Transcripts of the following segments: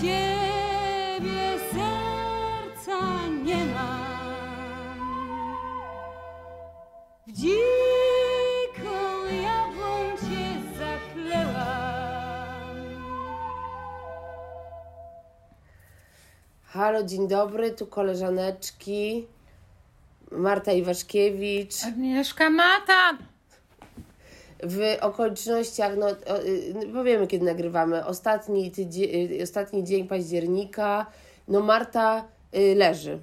ciebie serca nie mam. W dziką jabłoń cię zaklełam. Halo, dzień dobry, tu koleżaneczki. Marta Iwaszkiewicz. Agnieszka Mata! W okolicznościach, no o, y, powiemy kiedy nagrywamy, ostatni, tydzień, y, ostatni dzień października, no Marta y, leży.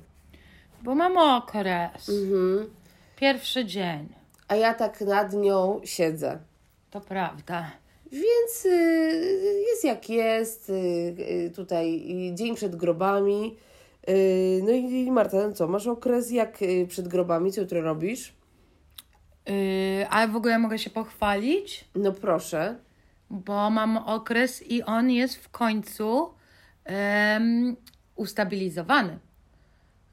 Bo mam okres. Mhm. Pierwszy dzień. A ja tak nad nią siedzę. To prawda. Więc y, jest jak jest, y, y, tutaj y, dzień przed grobami. Y, no i Marta, no co, masz okres jak y, przed grobami, co jutro robisz? Yy, ale w ogóle mogę się pochwalić, No proszę. bo mam okres i on jest w końcu em, ustabilizowany.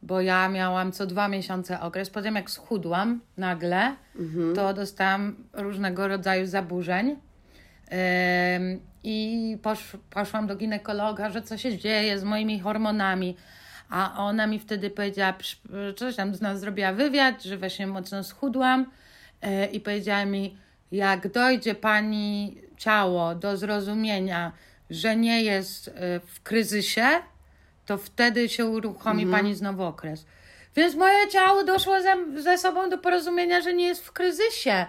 Bo ja miałam co dwa miesiące okres. Potem jak schudłam nagle, to dostałam różnego rodzaju zaburzeń. Em, I posz, poszłam do ginekologa, że co się dzieje z moimi hormonami. A ona mi wtedy powiedziała, coś tam z nas zrobiła wywiad, że właśnie mocno schudłam. E, I powiedziała mi, jak dojdzie pani ciało do zrozumienia, że nie jest e, w kryzysie, to wtedy się uruchomi pani znowu okres. Więc moje ciało doszło ze, ze sobą do porozumienia, że nie jest w kryzysie.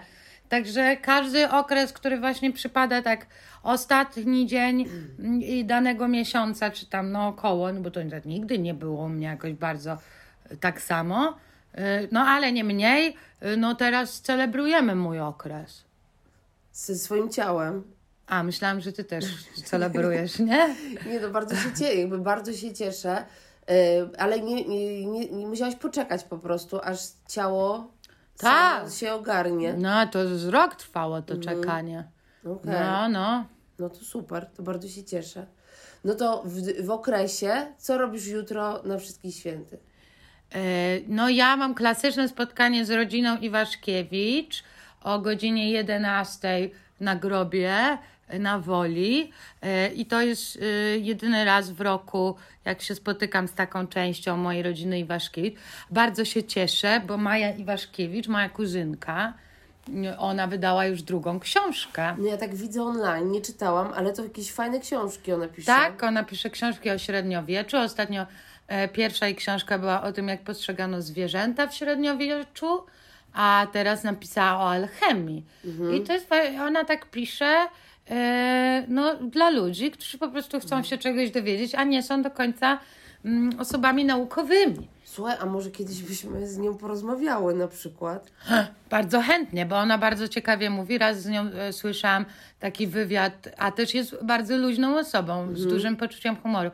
Także każdy okres, który właśnie przypada tak ostatni dzień danego miesiąca, czy tam no około, no bo to nigdy nie było u mnie jakoś bardzo tak samo. E, No ale nie mniej, e, no teraz celebrujemy mój okres. Ze swoim ciałem. A, myślałam, że ty też celebrujesz, nie? Nie, no bardzo się cieszę, jakby bardzo się cieszę, y, ale nie, nie, nie, nie musiałaś poczekać po prostu, aż ciało Tak. się ogarnie. No, to z rok trwało to czekanie. Okej. No, no. No to super, to bardzo się cieszę. No to w, w okresie, co robisz jutro na Wszystkich Świętych? E, No, ja mam klasyczne spotkanie z rodziną Iwaszkiewicz o godzinie 11 na grobie e, na Woli. E, I to jest jedyny raz w roku, jak się spotykam z taką częścią mojej rodziny Iwaszkiewicz. Bardzo się cieszę, bo Maja Iwaszkiewicz, moja kuzynka, ona wydała już drugą książkę. No ja tak widzę online, nie czytałam, ale to jakieś fajne książki ona pisze. Tak, ona pisze książki o średniowieczu. Ostatnio pierwsza jej książka była o tym, jak postrzegano zwierzęta w średniowieczu, a teraz napisała o alchemii. I to jest, ona tak pisze e, no, dla ludzi, którzy po prostu chcą się czegoś dowiedzieć, a nie są do końca mm, osobami naukowymi. Słuchaj, a może kiedyś byśmy z nią porozmawiały na przykład? Bardzo chętnie, bo ona bardzo ciekawie mówi. Raz z nią e, słyszałam taki wywiad, a też jest bardzo luźną osobą, z dużym poczuciem humoru.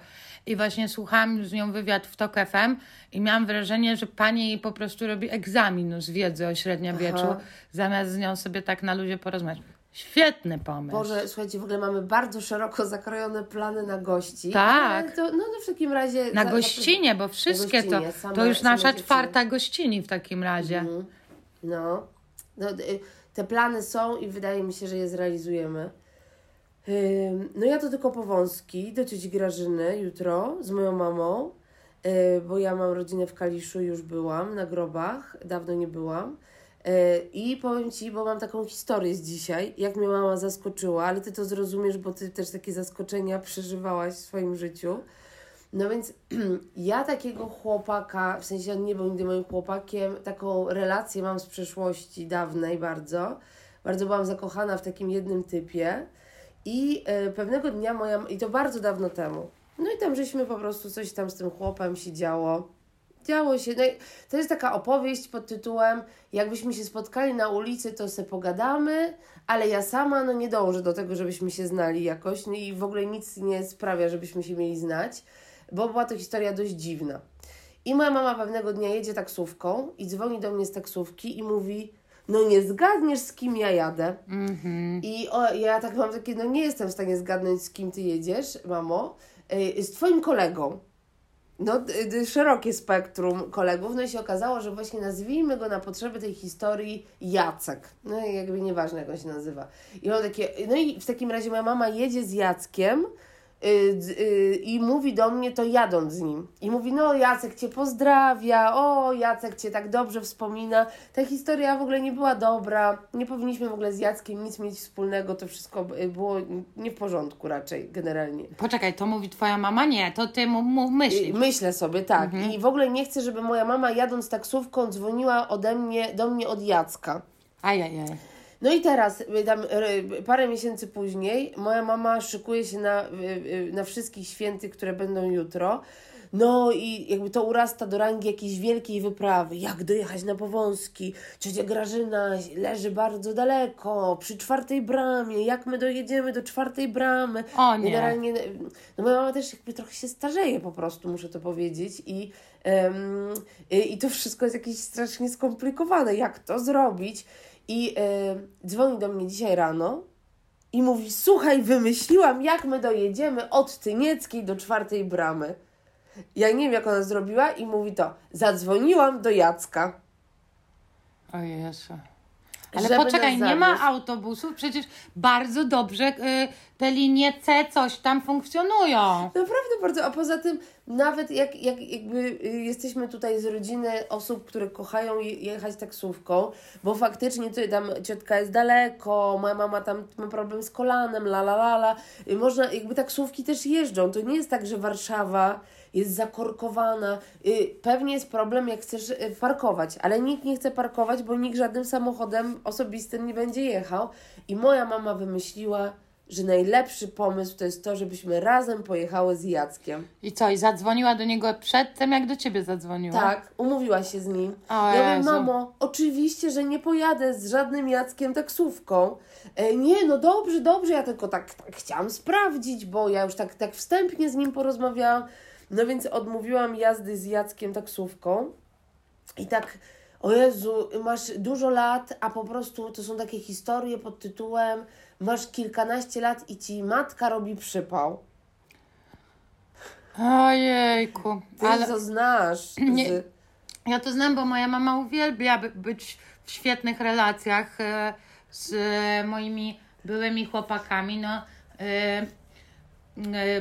I właśnie słuchałam z nią wywiad w TOK FM i miałam wrażenie, że pani jej po prostu robi egzamin z wiedzy o średniowieczu, Aha. zamiast z nią sobie tak na luzie porozmawiać. Świetny pomysł. Boże, słuchajcie, w ogóle mamy bardzo szeroko zakrojone plany na gości. Tak. To, no, no w takim razie... Na za- gościnie, bo wszystkie to, gościnie, same- to już nasza czwarta gościni w takim razie. No, no y, te plany są i wydaje mi się, że je zrealizujemy. No ja to tylko powązki do cioci Grażyny jutro z moją mamą, y, bo ja mam rodzinę w Kaliszu, już byłam na grobach, dawno nie byłam. Y, I powiem Ci, bo mam taką historię z dzisiaj, jak mnie mama zaskoczyła, ale Ty to zrozumiesz, bo Ty też takie zaskoczenia przeżywałaś w swoim życiu. No więc ja takiego chłopaka, w sensie on nie był nigdy moim chłopakiem, taką relację mam z przeszłości dawnej bardzo. Bardzo byłam zakochana w takim jednym typie. I e, pewnego dnia moja, i to bardzo dawno temu, no i tam żeśmy po prostu coś tam z tym chłopem się działo. Działo się. No to jest taka opowieść pod tytułem Jakbyśmy się spotkali na ulicy, to se pogadamy, ale ja sama no nie dążę do tego, żebyśmy się znali jakoś no i w ogóle nic nie sprawia, żebyśmy się mieli znać, bo była to historia dość dziwna. I moja mama pewnego dnia jedzie taksówką i dzwoni do mnie z taksówki i mówi: No nie zgadniesz, z kim ja jadę. I o, ja tak mam takie: No nie jestem w stanie zgadnąć, z kim ty jedziesz, mamo. Y, Z twoim kolegą. No, d- d- szerokie spektrum kolegów. No i się okazało, że właśnie nazwijmy go na potrzeby tej historii Jacek. No i jakby nieważne, jak on się nazywa. I mam takie, no i w takim razie moja mama jedzie z Jackiem y, y, i mówi do mnie to jadąc z nim. I mówi, no Jacek Cię pozdrawia, o Jacek Cię tak dobrze wspomina. Ta historia w ogóle nie była dobra, nie powinniśmy w ogóle z Jackiem nic mieć wspólnego, to wszystko y, było nie w porządku raczej generalnie. Poczekaj, to mówi twoja mama? Nie, to ty mu, mu myślisz. Myślę sobie, tak. I w ogóle nie chcę, żeby moja mama jadąc taksówką dzwoniła ode mnie, do mnie od Jacka. Ajajaj. No i teraz, y, tam y, parę miesięcy później, moja mama szykuje się na, y, y, na wszystkich świętych, które będą jutro. No i jakby to urasta do rangi jakiejś wielkiej wyprawy. Jak dojechać na Powązki? Ciocia Grażyna leży bardzo daleko, przy czwartej bramie. Jak my dojedziemy do czwartej bramy? O nie. Generalnie, no moja mama też jakby trochę się starzeje po prostu, muszę to powiedzieć. I, em, i, i to wszystko jest jakieś strasznie skomplikowane. Jak to zrobić? I em, dzwoni do mnie dzisiaj rano i mówi, słuchaj, wymyśliłam, jak my dojedziemy od Tynieckiej do czwartej bramy. Ja nie wiem, jak ona zrobiła i mówi to, zadzwoniłam do Jacka. O Jezu. Ale poczekaj, nie ma autobusów, przecież bardzo dobrze y, te linie C coś tam funkcjonują. Naprawdę bardzo, a poza tym nawet jak, jak jakby y, jesteśmy tutaj z rodziny osób, które kochają je- jechać taksówką, bo faktycznie tutaj tam ciotka jest daleko, moja mama tam ma problem z kolanem, la la la la. Y, Można, jakby taksówki też jeżdżą. To nie jest tak, że Warszawa jest zakorkowana. Y, Pewnie jest problem, jak chcesz y, parkować, ale nikt nie chce parkować, bo nikt żadnym samochodem osobistym nie będzie jechał. I moja mama wymyśliła, że najlepszy pomysł to jest to, żebyśmy razem pojechały z Jackiem. I co, i zadzwoniła do niego przed tym, jak do ciebie zadzwoniła? Tak, umówiła się z nim. O ja mówię, mamo, oczywiście, że nie pojadę z żadnym Jackiem taksówką. E, nie, no dobrze, dobrze, ja tylko tak, tak chciałam sprawdzić, bo ja już tak, tak wstępnie z nim porozmawiałam. No więc odmówiłam jazdy z Jackiem taksówką. I tak, o Jezu, masz dużo lat, a po prostu to są takie historie pod tytułem masz kilkanaście lat i ci matka robi przypał. Ojejku. Ty Ale to znasz. Nie. Z... ja to znam, bo moja mama uwielbia by- być w świetnych relacjach e, z e, moimi byłymi chłopakami. No, e,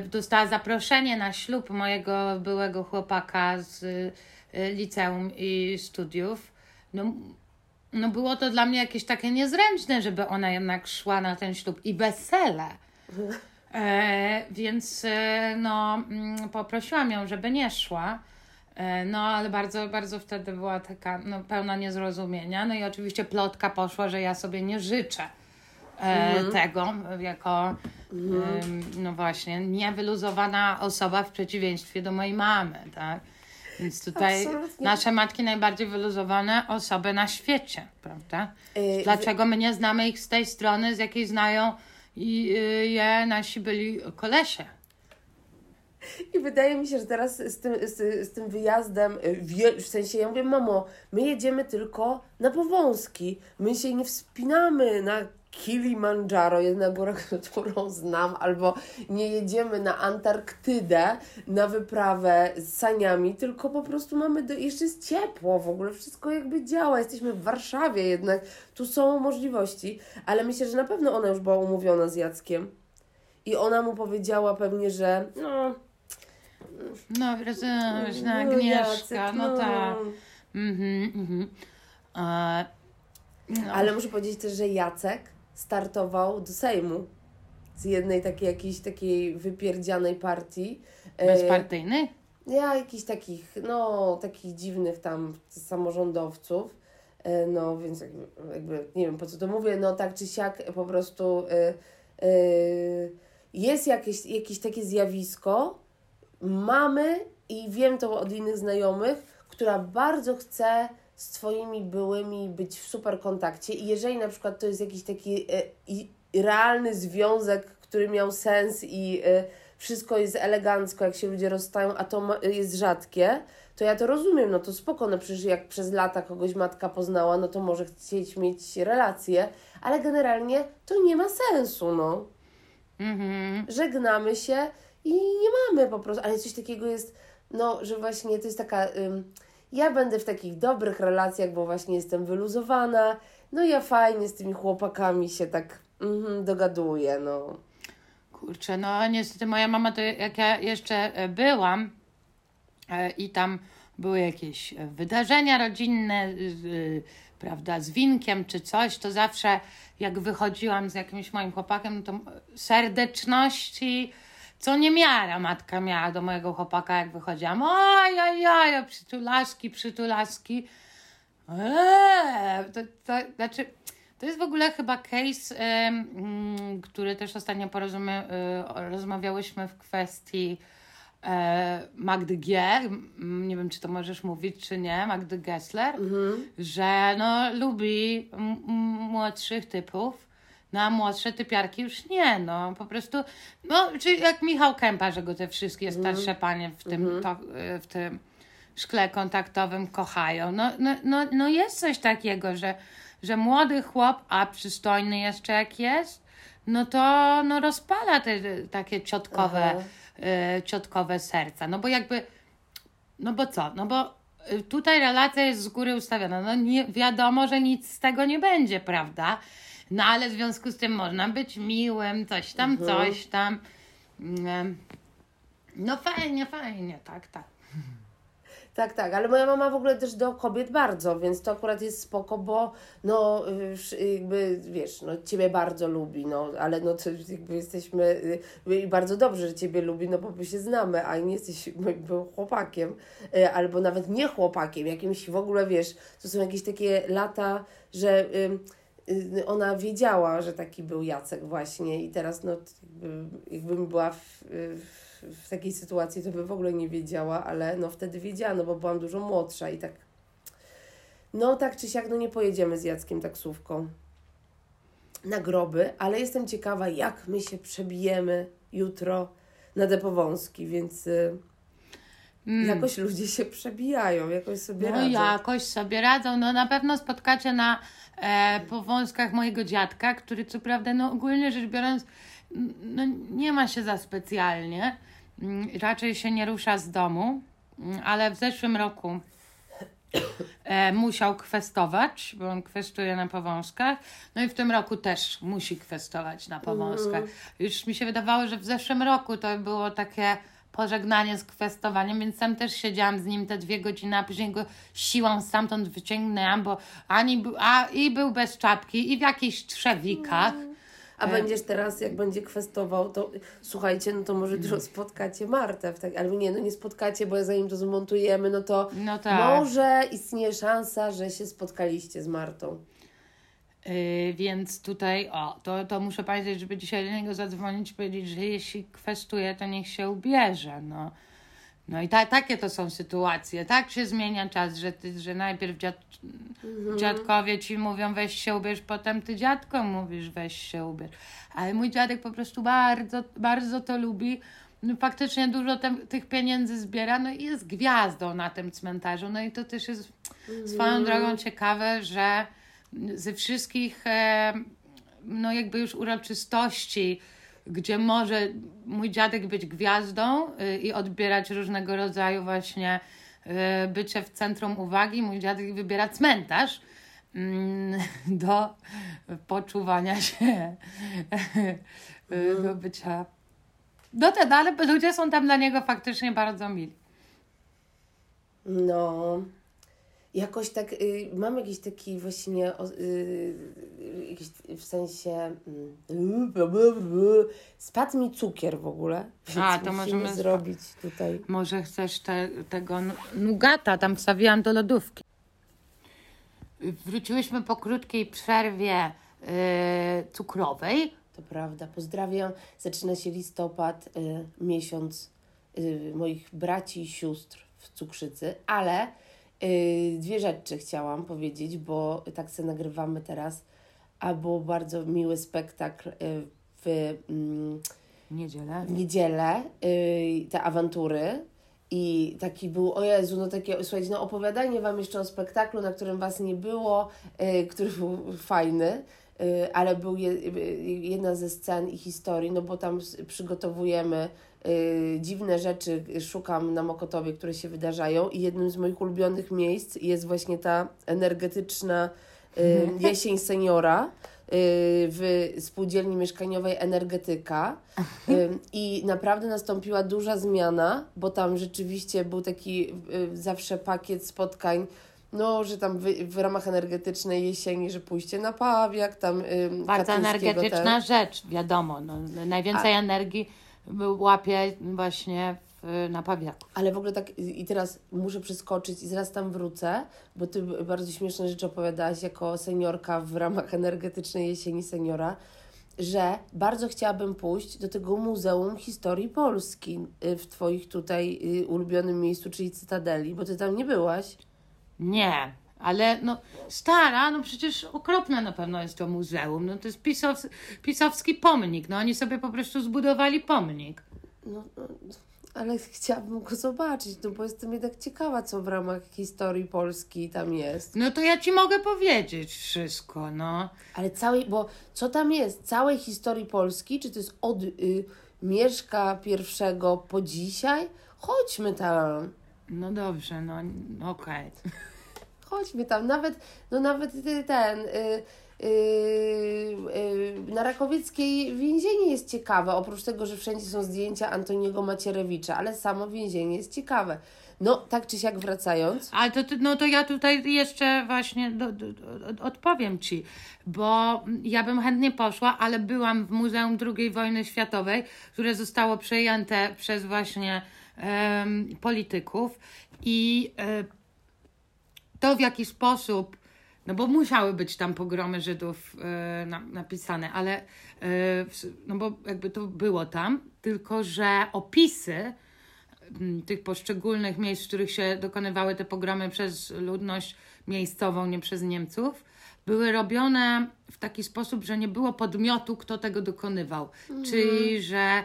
dostała zaproszenie na ślub mojego byłego chłopaka z e, liceum i studiów. No, no było to dla mnie jakieś takie niezręczne, żeby ona jednak szła na ten ślub i wesele. E, więc e, no, mm, poprosiłam ją, żeby nie szła. E, no, ale bardzo, bardzo wtedy była taka no, pełna niezrozumienia. No i oczywiście plotka poszła, że ja sobie nie życzę e, tego jako em, no właśnie niewyluzowana osoba w przeciwieństwie do mojej mamy, tak? Więc tutaj Absolutnie. nasze matki najbardziej wyluzowane osoby na świecie, prawda? Yy, Dlaczego my nie znamy ich z tej strony, z jakiej znają i y, je nasi byli kolesie? I wydaje mi się, że teraz z tym, z, z tym wyjazdem, y, w sensie ja mówię, mamo, my jedziemy tylko na powązki, my się nie wspinamy na Kilimandżaro, jedna góra, którą znam, albo nie jedziemy na Antarktydę na wyprawę z saniami, tylko po prostu mamy, do, jeszcze jest ciepło w ogóle, wszystko jakby działa, jesteśmy w Warszawie jednak, tu są możliwości, ale myślę, że na pewno ona już była umówiona z Jackiem. I ona mu powiedziała pewnie, że no, No, rozumiesz, no, no, Agnieszka, Jacek, no, tak. Mhm, mhm. E, no. Ale muszę powiedzieć też, że Jacek startował do Sejmu z jednej takiej jakiejś takiej wypierdzianej partii. E, Bezpartyjny? Ja jakichś takich, no, takich dziwnych tam samorządowców. E, No, więc jakby, jakby nie wiem po co to mówię, no tak czy siak po prostu e, e, jest jakieś, jakieś takie zjawisko, mamy i wiem to od innych znajomych, która bardzo chce z Twoimi byłymi być w super kontakcie i jeżeli na przykład to jest jakiś taki e, realny związek, który miał sens i e, wszystko jest elegancko, jak się ludzie rozstają, a to ma, jest rzadkie, to ja to rozumiem, no to spoko, no przecież jak przez lata kogoś matka poznała, no to może chcieć mieć relacje, ale generalnie to nie ma sensu, no Mhm. żegnamy się i nie mamy po prostu, ale coś takiego jest, no, że właśnie to jest taka, ym, ja będę w takich dobrych relacjach, bo właśnie jestem wyluzowana, no ja fajnie z tymi chłopakami się tak mhm, dogaduję, no. Kurczę, no niestety moja mama to jak ja jeszcze e, byłam e, i tam były jakieś e, wydarzenia rodzinne, prawda, z winkiem czy coś, to zawsze jak wychodziłam z jakimś moim chłopakiem, to serdeczności, co nie miara matka miała do mojego chłopaka, jak wychodziłam. Oj, oj, oj, przytulaski, przytulaski. Eee, to, to, znaczy, to jest w ogóle chyba case, ym, który też ostatnio porozumie, y, rozmawiałyśmy w kwestii e, Magdy G. Nie wiem, czy to możesz mówić, czy nie, Magdy Gessler, że no, lubi młodszych typów. No a młodsze typiarki już nie, no po prostu, no czy jak Michał Kępa, że go te wszystkie starsze panie w tym, to, y, w tym szkle kontaktowym kochają. No, no, no, no jest coś takiego, że, że młody chłop, a przystojny jeszcze jak jest, no to no rozpala te, te takie ciotkowe, y, ciotkowe serca. No bo jakby, no bo co? No bo y, tutaj relacja jest z góry ustawiona. No nie, wiadomo, że nic z tego nie będzie, prawda? No ale w związku z tym można być miłym, coś tam, coś tam. Mm, No fajnie, fajnie, tak, tak. Tak, tak, ale moja mama w ogóle też do kobiet bardzo, więc to akurat jest spoko, bo no jakby wiesz, no ciebie bardzo lubi, no ale no to jakby jesteśmy y, i bardzo dobrze, że ciebie lubi, no bo my się znamy, a nie jesteś chłopakiem, y, albo nawet nie chłopakiem, jakimś w ogóle wiesz, to są jakieś takie lata, że y, ona wiedziała, że taki był Jacek właśnie i teraz no jakby, jakbym była w, w, takiej sytuacji, to by w ogóle nie wiedziała, ale no wtedy wiedziała, no bo byłam dużo młodsza i tak no tak czy siak, no nie pojedziemy z Jackiem taksówką na groby, ale jestem ciekawa, jak my się przebijemy jutro na Depowąski, więc y, jakoś ludzie się przebijają, jakoś sobie No radzą. jakoś sobie radzą. No na pewno spotkacie na e, powązkach mojego dziadka, który co prawda, no ogólnie rzecz biorąc, no nie ma się za specjalnie. Mm, Raczej się nie rusza z domu, Mm, ale w zeszłym roku e, musiał kwestować, bo on kwestuje na powązkach. No i w tym roku też musi kwestować na powązkach. Już mi się wydawało, że w zeszłym roku to było takie pożegnanie z kwestowaniem, więc tam też siedziałam z nim te dwie godziny, a później go siłą stamtąd wyciągnęłam, bo ani a, i był bez czapki, i w jakichś trzewikach. A będziesz teraz, jak będzie kwestował, to słuchajcie, no to może Mm. dużo spotkacie Martę, w tak, albo nie, no nie spotkacie, bo zanim to zmontujemy, no to No tak. może istnieje szansa, że się spotkaliście z Martą. Yy, więc tutaj, o, to, to muszę powiedzieć, żeby dzisiaj do niego zadzwonić i powiedzieć, że jeśli kwestuje, to niech się ubierze, no. No i ta, takie to są sytuacje, tak się zmienia czas, że, ty, że najpierw dziad, dziadkowie ci mówią weź się ubierz, potem ty dziadkom mówisz weź się ubierz. Ale mój dziadek po prostu bardzo, bardzo to lubi. No, faktycznie dużo tem, tych pieniędzy zbiera, no i jest gwiazdą na tym cmentarzu. No i to też jest swoją drogą ciekawe, że ze wszystkich e, no jakby już uroczystości, gdzie może mój dziadek być gwiazdą y, i odbierać różnego rodzaju właśnie y, bycie w centrum uwagi, mój dziadek wybiera cmentarz mm, do poczuwania się, do bycia. Do tego, ale ludzie są tam dla niego faktycznie bardzo mili. No, jakoś tak, y, mam jakiś taki właśnie, o- y, jakiś w sensie, mm, spadł mi cukier w ogóle, A, to możemy zrobić tutaj. Może chcesz te, tego nu- nugata, tam wstawiłam do lodówki. Wróciłyśmy po krótkiej przerwie yy, cukrowej. To prawda, pozdrawiam. Zaczyna się listopad, y, miesiąc y, moich braci i sióstr w cukrzycy, ale y, dwie rzeczy chciałam powiedzieć, bo tak se nagrywamy teraz, a był bardzo miły spektakl y, w, mm, Niedzielę. w niedzielę, y, te awantury. I taki był, o Jezu, no takie, słuchajcie, no opowiadanie Wam jeszcze o spektaklu, na którym Was nie było, który był fajny, ale był je, jedna ze scen i historii, no bo tam przygotowujemy y, dziwne rzeczy, y, szukam na Mokotowie, które się wydarzają i jednym z moich ulubionych miejsc jest właśnie ta energetyczna y, jesień seniora, w spółdzielni mieszkaniowej Energetyka Ym, i naprawdę nastąpiła duża zmiana, bo tam rzeczywiście był taki y, zawsze pakiet spotkań no, że tam w, w ramach energetycznej jesieni, że pójście na pawiak, tam ym, Bardzo energetyczna ten- rzecz, wiadomo. No, najwięcej energii łapie właśnie w, na pawiaku. Ale w ogóle tak i teraz muszę przeskoczyć i zaraz tam wrócę, bo ty bardzo śmieszne rzeczy opowiadałaś jako seniorka w ramach energetycznej jesieni seniora, że bardzo chciałabym pójść do tego Muzeum Historii Polski y, w twoich tutaj y, ulubionym miejscu, czyli Cytadeli, bo ty tam nie byłaś. Nie, ale no stara, no przecież okropne na pewno jest to muzeum. No to jest pisows, pisowski pomnik. No oni sobie po prostu zbudowali pomnik. No, no, ale chciałabym go zobaczyć, no bo jestem jednak ciekawa, co w ramach historii Polski tam jest. No to ja ci mogę powiedzieć wszystko, no. Ale całej, bo co tam jest? Całej historii Polski? Czy to jest od y, Mieszka pierwszego po dzisiaj? Chodźmy tam. No dobrze, no okej. Chodźmy tam. Nawet, no nawet ten... Y, y, y, na Rakowieckiej więzienie jest ciekawe, oprócz tego, że wszędzie są zdjęcia Antoniego Macierewicza, ale samo więzienie jest ciekawe. No, tak czy siak wracając, Ale to, no to ja tutaj jeszcze właśnie do, do, do, odpowiem ci, bo ja bym chętnie poszła, ale byłam w Muzeum II wojny światowej, które zostało przejęte przez właśnie polityków i e, to w jaki sposób, no bo musiały być tam pogromy Żydów e, na, napisane, ale e, no bo jakby to było tam, tylko że opisy tych poszczególnych miejsc, w których się dokonywały te pogromy przez ludność miejscową, nie przez Niemców, były robione w taki sposób, że nie było podmiotu, kto tego dokonywał. Czyli, że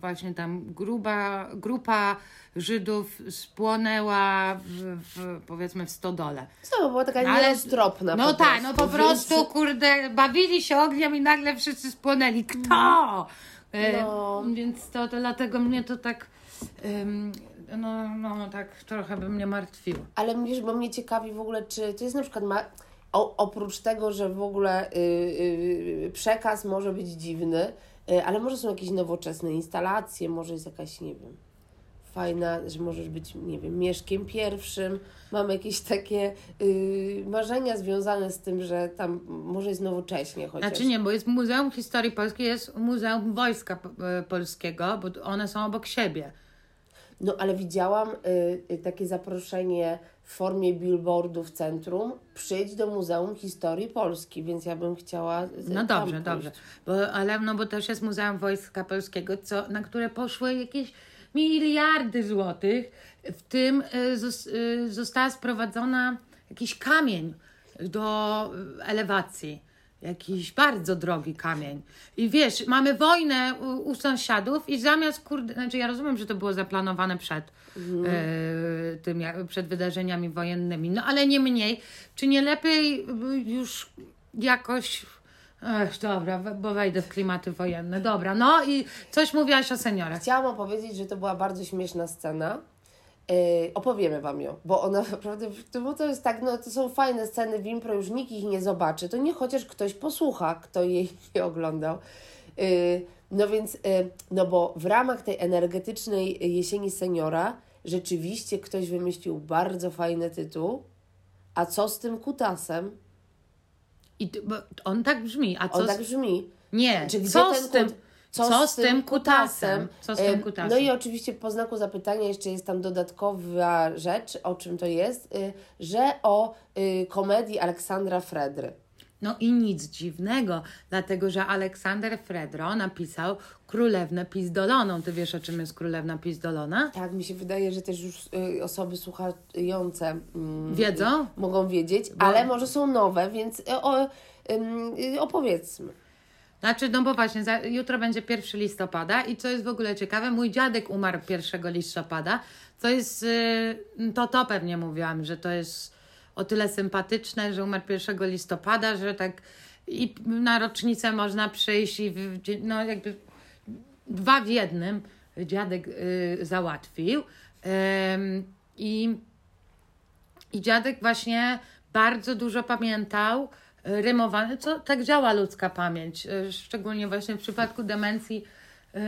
właśnie tam gruba, grupa Żydów spłonęła w, w, powiedzmy w stodole. to była taka No, ale- nieroztropna No tak, no po prostu, kurde, bawili się ogniem i nagle wszyscy spłonęli. Kto? No. Więc to, to dlatego mnie to tak, no, no tak trochę by mnie martwiło. Ale wiesz, bo mnie ciekawi w ogóle, czy to jest na przykład ma, o, oprócz tego, że w ogóle y, y, przekaz może być dziwny, y, ale może są jakieś nowoczesne instalacje, może jest jakaś, nie wiem, fajna, że możesz być, nie wiem, mieszkiem pierwszym. Mam jakieś takie y, marzenia związane z tym, że tam może jest nowocześnie chociaż. Znaczy nie, bo jest Muzeum Historii Polskiej, jest Muzeum Wojska e, Polskiego, bo one są obok siebie. No ale widziałam y, y, takie zaproszenie w formie billboardu w centrum. Przyjdź do Muzeum Historii Polski, więc ja bym chciała. y, No dobrze, dobrze. Bo, ale no bo też jest Muzeum Wojska Polskiego, co, na które poszły jakieś miliardy złotych. W tym y, zos, y, została sprowadzona jakiś kamień do y, elewacji. Jakiś bardzo drogi kamień. I wiesz, mamy wojnę u, u sąsiadów i zamiast, kurde, znaczy ja rozumiem, że to było zaplanowane przed, y, tym, przed wydarzeniami wojennymi, no ale nie mniej. Czy nie lepiej y, już jakoś Ech, dobra, bo wejdę w klimaty wojenne. Dobra, no i coś mówiłaś o seniorach. Chciałam opowiedzieć, że to była bardzo śmieszna scena. Yy, opowiemy Wam ją, bo ona naprawdę, bo to jest tak, no to są fajne sceny w impro, już nikt ich nie zobaczy, to nie chociaż ktoś posłucha, kto jej nie oglądał. Yy, no więc, yy, no bo w ramach tej energetycznej jesieni seniora rzeczywiście ktoś wymyślił bardzo fajny tytuł, a co z tym kutasem? I on tak brzmi, a co On z... tak brzmi. Nie, Czy co z tym... kut- Co, z tym kutasem? Co z tym Em, kutasem? No i oczywiście po znaku zapytania jeszcze jest tam dodatkowa rzecz, o czym to jest, y, że o y, komedii Aleksandra Fredry. No i nic dziwnego, dlatego że Aleksander Fredro napisał Królewnę Pizdoloną. Ty wiesz, o czym jest Królewna Pizdolona? Tak, mi się wydaje, że też już y, osoby słuchające mm, Wiedzą? y, mogą wiedzieć, Bo- ale może są nowe, więc y, o, y, opowiedzmy. Znaczy, no bo właśnie, za, jutro będzie 1 listopada i co jest w ogóle ciekawe, mój dziadek umarł 1 listopada, co jest, y, to to pewnie mówiłam, że to jest o tyle sympatyczne, że umarł 1 listopada, że tak i na rocznicę można przyjść i w, no jakby dwa w jednym dziadek y, załatwił. Ym, I i dziadek właśnie bardzo dużo pamiętał rymowane, co tak działa ludzka pamięć, y, szczególnie właśnie w przypadku demencji y,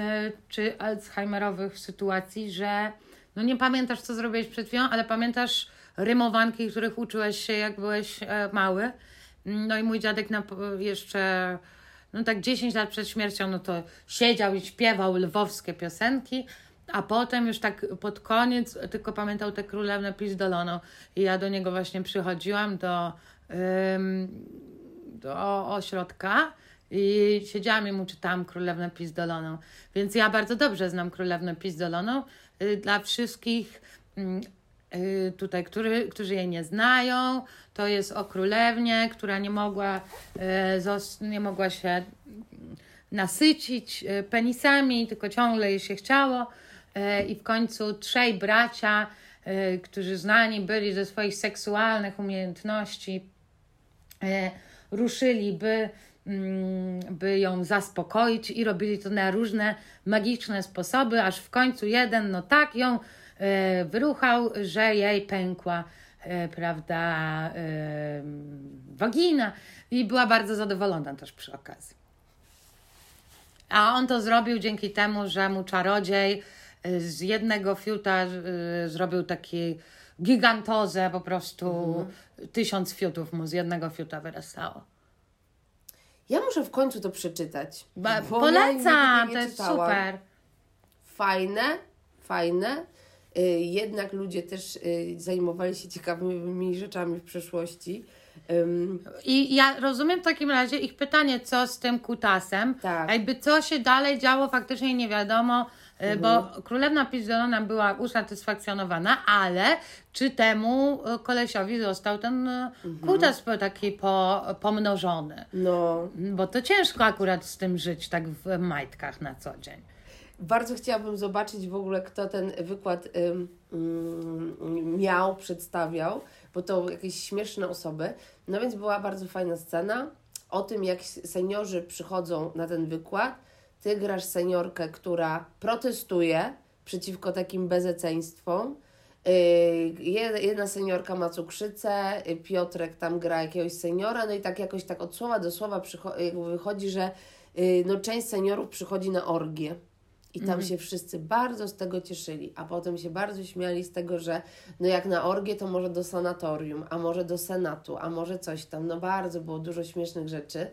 czy alzheimerowych sytuacji, że no nie pamiętasz, co zrobiłeś przed chwilą, ale pamiętasz rymowanki, których uczyłeś się, jak byłeś e, mały. No i mój dziadek na, jeszcze no tak 10 lat przed śmiercią, no to siedział i śpiewał lwowskie piosenki, a potem już tak pod koniec tylko pamiętał tę królewną Pizdoloną i ja do niego właśnie przychodziłam do, do ośrodka i siedziałam i mu czytałam Królewnę Pizdoloną. Więc ja bardzo dobrze znam Królewnę Pizdoloną. Y, Dla wszystkich mm, y, tutaj, którzy, którzy jej nie znają, to jest o królewnie, która nie mogła, y, nie mogła się nasycić penisami, tylko ciągle jej się chciało. I w końcu trzej bracia, którzy znani byli ze swoich seksualnych umiejętności, ruszyli, by, mm, by ją zaspokoić i robili to na różne magiczne sposoby, aż w końcu jeden, no tak ją e, wyruchał, że jej pękła, e, prawda, e, wagina i była bardzo zadowolona też przy okazji. A on to zrobił dzięki temu, że mu czarodziej z jednego fiuta zrobił taki gigantozę, po prostu tysiąc fiutów mu z jednego fiuta wyrastało. Ja muszę w końcu to przeczytać. Ba- Polecam, to jest czytałam. super. Fajne, fajne. Y, Jednak ludzie też y, zajmowali się ciekawymi rzeczami w przeszłości. I ja rozumiem w takim razie ich pytanie, co z tym kutasem. Tak. A Jakby co się dalej działo, faktycznie nie wiadomo, Mhm. bo królewna Pizdolona była usatysfakcjonowana, ale czy temu y, kolesiowi został ten y, Mhm. kutas taki po, pomnożony? no, Bo to ciężko akurat z tym żyć tak w majtkach na co dzień. Bardzo chciałabym zobaczyć w ogóle, kto ten wykład ym, ym, miał, przedstawiał, bo to jakieś śmieszne osoby. No więc była bardzo fajna scena o tym, jak seniorzy przychodzą na ten wykład. Ty grasz seniorkę, która protestuje przeciwko takim bezeceństwom. Yy, jed- Jedna seniorka ma cukrzycę, yy, Piotrek tam gra jakiegoś seniora, no i tak jakoś tak od słowa do słowa wychodzi, że yy, no, część seniorów przychodzi na orgię. I tam się wszyscy bardzo z tego cieszyli, a potem się bardzo śmiali z tego, że no jak na orgię, to może do sanatorium, a może do senatu, a może coś tam. No bardzo było dużo śmiesznych rzeczy.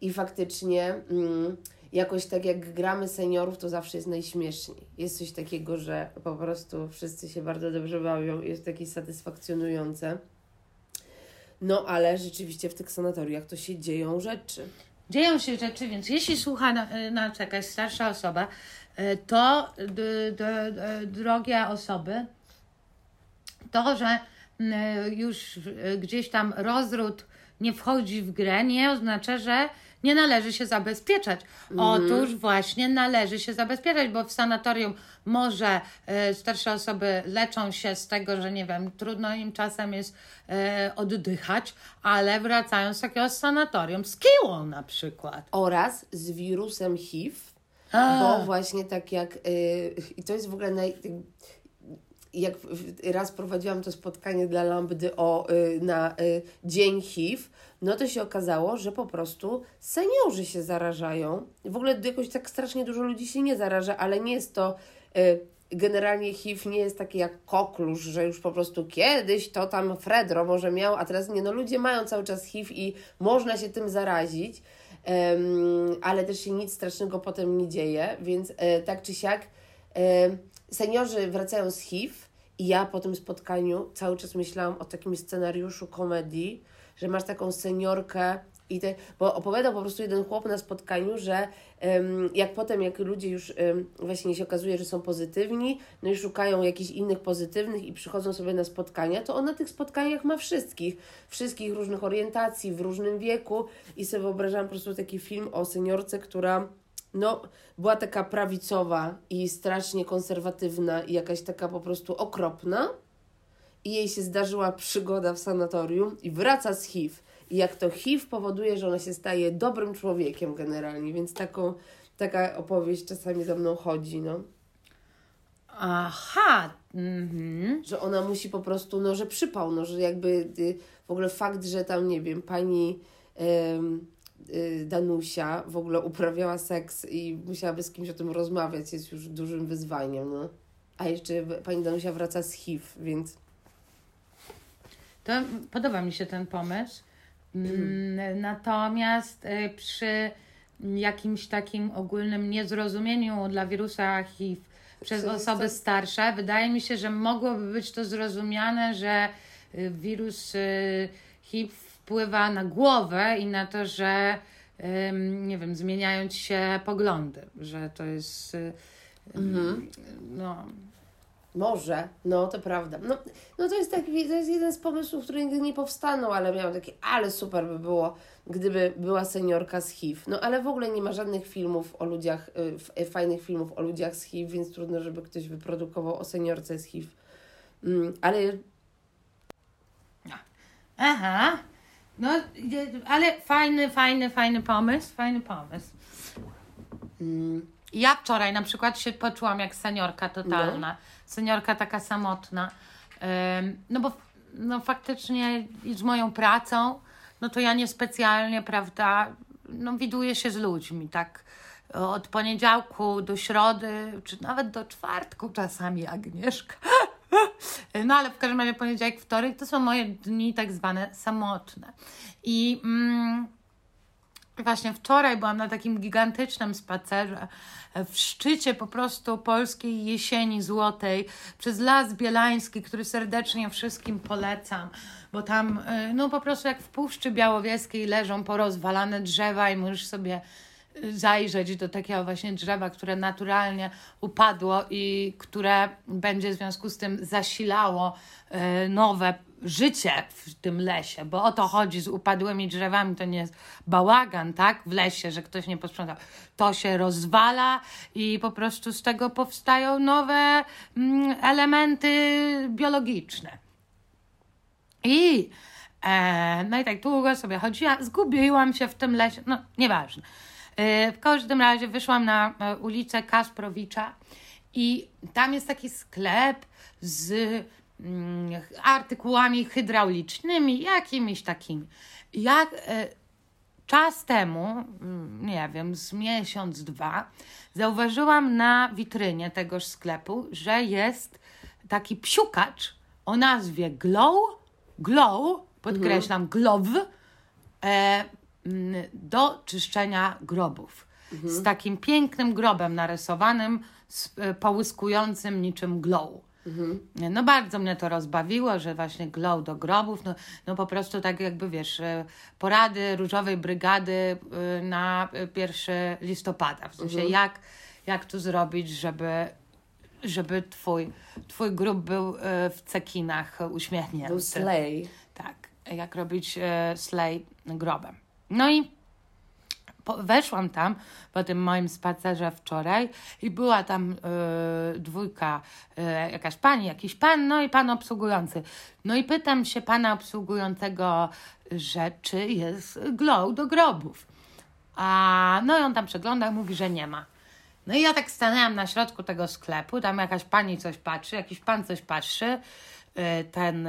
I faktycznie mm, jakoś tak jak gramy seniorów, to zawsze jest najśmieszniej. Jest coś takiego, że po prostu wszyscy się bardzo dobrze bawią, jest takie satysfakcjonujące. No ale rzeczywiście w tych sanatoriach to się dzieją rzeczy. Dzieją się rzeczy, więc jeśli słucha na, na jakaś starsza osoba, y, to d, d, d, drogie osoby, to, że y, już gdzieś tam rozród nie wchodzi w grę, nie oznacza, że nie należy się zabezpieczać. Otóż właśnie należy się zabezpieczać, bo w sanatorium może y, starsze osoby leczą się z tego, że nie wiem, trudno im czasem jest y, oddychać, ale wracają z takiego sanatorium z kiłą na przykład. Oraz z wirusem HIV, bo właśnie tak jak, y, i to jest w ogóle naj, jak raz prowadziłam to spotkanie dla Lambdy o, y, na y, Dzień HIV, no to się okazało, że po prostu seniorzy się zarażają. W ogóle jakoś tak strasznie dużo ludzi się nie zaraża, ale nie jest to... Y, Generalnie HIV nie jest taki jak koklusz, że już po prostu kiedyś to tam Fredro może miał, a teraz nie. No ludzie mają cały czas HIV i można się tym zarazić, em, ale też się nic strasznego potem nie dzieje, więc e, tak czy siak e, seniorzy wracają z HIV i ja po tym spotkaniu cały czas myślałam o takim scenariuszu komedii, że masz taką seniorkę i te, bo opowiadał po prostu jeden chłop na spotkaniu, że em, jak potem, jak ludzie już em, właśnie się okazuje, że są pozytywni, no i szukają jakichś innych pozytywnych i przychodzą sobie na spotkania, to on na tych spotkaniach ma wszystkich, wszystkich różnych orientacji, w różnym wieku i sobie wyobrażałam po prostu taki film o seniorce, która no, była taka prawicowa i strasznie konserwatywna i jakaś taka po prostu okropna i jej się zdarzyła przygoda w sanatorium i wraca z HIV. I jak to HIV powoduje, że ona się staje dobrym człowiekiem generalnie, więc taką, taka opowieść czasami za mną chodzi, no. Aha, mhm. Że ona musi po prostu, no, że przypał, no, że jakby y, w ogóle fakt, że tam, nie wiem, pani ym, Danusia w ogóle uprawiała seks i musiałaby z kimś o tym rozmawiać, jest już dużym wyzwaniem, no. A jeszcze pani Danusia wraca z HIV, więc To podoba mi się ten pomysł. Mm, Natomiast y, przy jakimś takim ogólnym niezrozumieniu dla wirusa HIV przez osoby starsze, wydaje mi się, że mogłoby być to zrozumiane, że y, wirus y, HIV wpływa na głowę i na to, że nie wiem, zmieniają ci się poglądy, że to jest y, no, Może, no to prawda. No, no to jest taki, to jest jeden z pomysłów, które nigdy nie powstaną, ale miałam takie, ale super by było, gdyby była seniorka z HIV. No ale w ogóle nie ma żadnych filmów o ludziach, y, y, fajnych filmów o ludziach z HIV, więc trudno, żeby ktoś wyprodukował o seniorce z HIV. Mm, ale Aha. No, ale fajny, fajny, fajny pomysł, fajny pomysł. mm, Ja wczoraj na przykład się poczułam jak seniorka totalna. Seniorka taka samotna. No bo no faktycznie z moją pracą, no to ja niespecjalnie, prawda, no widuję się z ludźmi, tak od poniedziałku do środy, czy nawet do czwartku czasami, Agnieszka. No ale w każdym razie poniedziałek, wtorek to są moje dni tak zwane samotne. I mm, właśnie wczoraj byłam na takim gigantycznym spacerze w szczycie po prostu polskiej jesieni złotej przez Las Bielański, który serdecznie wszystkim polecam, bo tam y, no po prostu jak w Puszczy Białowieskiej leżą porozwalane drzewa i możesz sobie zajrzeć do takiego właśnie drzewa, które naturalnie upadło i które będzie w związku z tym zasilało y, nowe życie w tym lesie, bo o to chodzi z upadłymi drzewami, to nie jest bałagan, tak, w lesie, że ktoś nie posprzątał. To się rozwala i po prostu z tego powstają nowe mm, elementy biologiczne. I e, no i tak długo sobie chodziłam, zgubiłam się w tym lesie, no nieważne. E, w każdym razie wyszłam na e, ulicę Kasprowicza i tam jest taki sklep z mm, artykułami hydraulicznymi, jakimiś takimi. Jak e, czas temu, mm, nie wiem, z miesiąc, dwa, zauważyłam na witrynie tegoż sklepu, że jest taki psiukacz o nazwie Glow, Glow, podkreślam, Glow, e, mm, do czyszczenia grobów. Z takim pięknym grobem narysowanym, z, e, połyskującym niczym glow. No bardzo mnie to rozbawiło, że właśnie glow do grobów, no, no po prostu tak jakby wiesz, e, porady Różowej Brygady e, na e, 1 listopada. W sensie jak, jak to zrobić, żeby, żeby twój, twój grób był w cekinach uśmiechnięty. był slay. Tak, jak robić slay grobem. No i weszłam tam po tym moim spacerze wczoraj i była tam e, dwójka, e, jakaś pani, jakiś pan, no i pan obsługujący. No i pytam się pana obsługującego, że czy jest glow do grobów. A no i on tam przegląda i mówi, że nie ma. No i ja tak stanęłam na środku tego sklepu, tam jakaś pani coś patrzy, jakiś pan coś patrzy, y, ten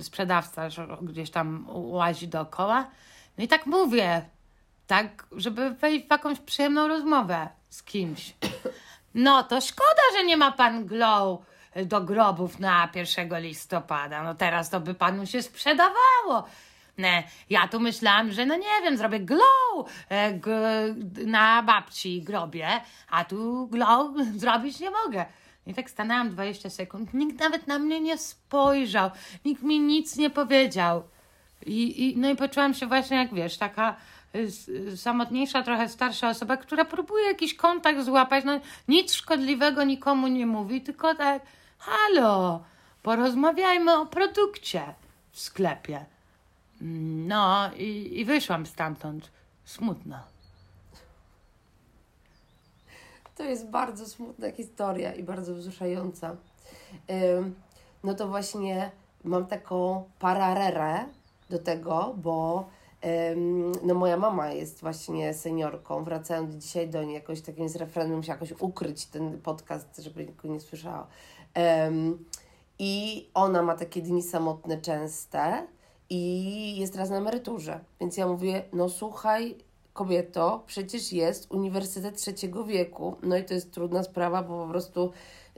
sprzedawca gdzieś tam łazi dookoła. No i tak mówię, tak, żeby wejść w jakąś przyjemną rozmowę z kimś. No to szkoda, że nie ma pan glow do grobów na 1 listopada. No teraz to by panu się sprzedawało. Ne, ja tu myślałam, że no nie wiem, zrobię glow e, g, na babci grobie, a tu glow zrobić nie mogę. I tak stanęłam 20 sekund. Nikt nawet na mnie nie spojrzał. Nikt mi nic nie powiedział. I, i, no i poczułam się właśnie jak wiesz, taka y, y, samotniejsza, trochę starsza osoba, która próbuje jakiś kontakt złapać. No, nic szkodliwego nikomu nie mówi, tylko tak, halo, porozmawiajmy o produkcie w sklepie. No i, i wyszłam stamtąd smutna. To jest bardzo smutna historia i bardzo wzruszająca. No to właśnie mam taką pararerę do tego, bo no moja mama jest właśnie seniorką. Wracając dzisiaj do niej, jakoś takim z refrenem musiała jakoś ukryć ten podcast, żeby nikt go nie słyszała. Ym, I ona ma takie dni samotne częste i jest teraz na emeryturze. Więc ja mówię, no słuchaj, kobieto, przecież jest Uniwersytet Trzeciego Wieku. No i to jest trudna sprawa, bo po prostu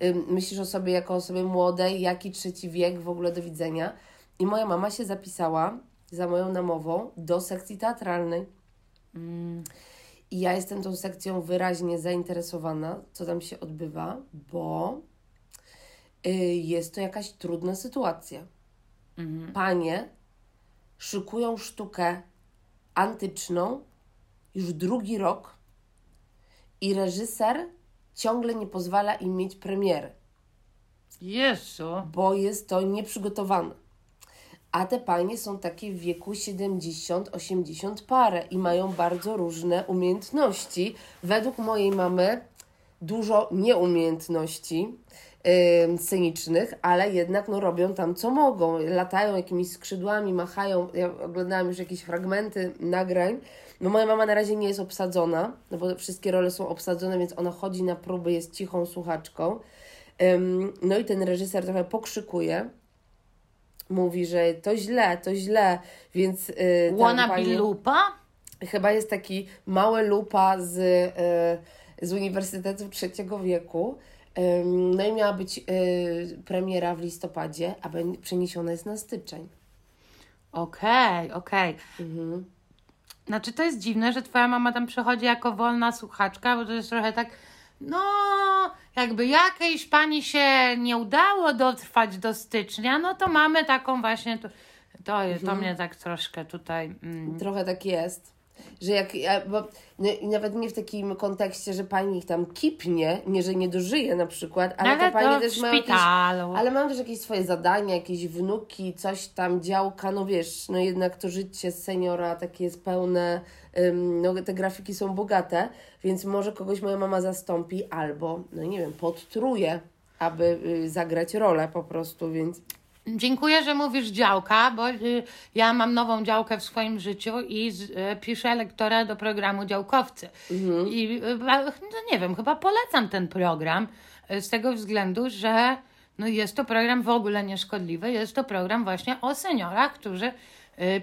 ym, myślisz o sobie jako o osobie młodej, jaki trzeci wiek w ogóle do widzenia. I moja mama się zapisała za moją namową do sekcji teatralnej. I ja jestem tą sekcją wyraźnie zainteresowana, co tam się odbywa, bo y, jest to jakaś trudna sytuacja. Panie szykują sztukę antyczną już drugi rok i reżyser ciągle nie pozwala im mieć premiery, Jezu. bo jest to nieprzygotowane. A te panie są takie w wieku 70-80 parę i mają bardzo różne umiejętności. Według mojej mamy dużo nieumiejętności ym, scenicznych, ale jednak no, robią tam co mogą. Latają jakimiś skrzydłami, machają. Ja oglądałam już jakieś fragmenty nagrań. No moja mama na razie nie jest obsadzona, no bo wszystkie role są obsadzone, więc ona chodzi na próby, jest cichą słuchaczką. Ym, no i ten reżyser trochę pokrzykuje. Mówi, że to źle, to źle, więc yy, tam Wanna pani- lupa? chyba jest taki mały lupa z, e, z Uniwersytetu Trzeciego Wieku. No i miała być e, premiera w listopadzie, a przeniesiona jest na styczeń. Okej, okej. Mhm. Znaczy, to jest dziwne, że twoja mama tam przychodzi jako wolna słuchaczka, bo to jest trochę tak, no, jakby jakiejś pani się nie udało dotrwać do stycznia, no to mamy taką właśnie, to, to, to mnie tak troszkę tutaj... Mm, Trochę tak jest. Że jak, ja- bo, no, nawet nie w takim kontekście, że pani ich tam kipnie, nie, że nie dożyje na przykład, ale, ale te w też mają jakieś. Ale mam też jakieś swoje zadania, jakieś wnuki, coś tam, działka, no wiesz, no jednak to życie seniora takie jest pełne, ym, no te grafiki są bogate, więc może kogoś moja mama zastąpi albo, no nie wiem, podtruje, aby y, zagrać rolę po prostu, więc Dziękuję, że mówisz działka, bo y, ja mam nową działkę w swoim życiu i y, piszę lektora do programu Działkowcy. I y, no nie wiem, chyba polecam ten program z tego względu, że no jest to program w ogóle nieszkodliwy. Jest to program właśnie o seniorach, którzy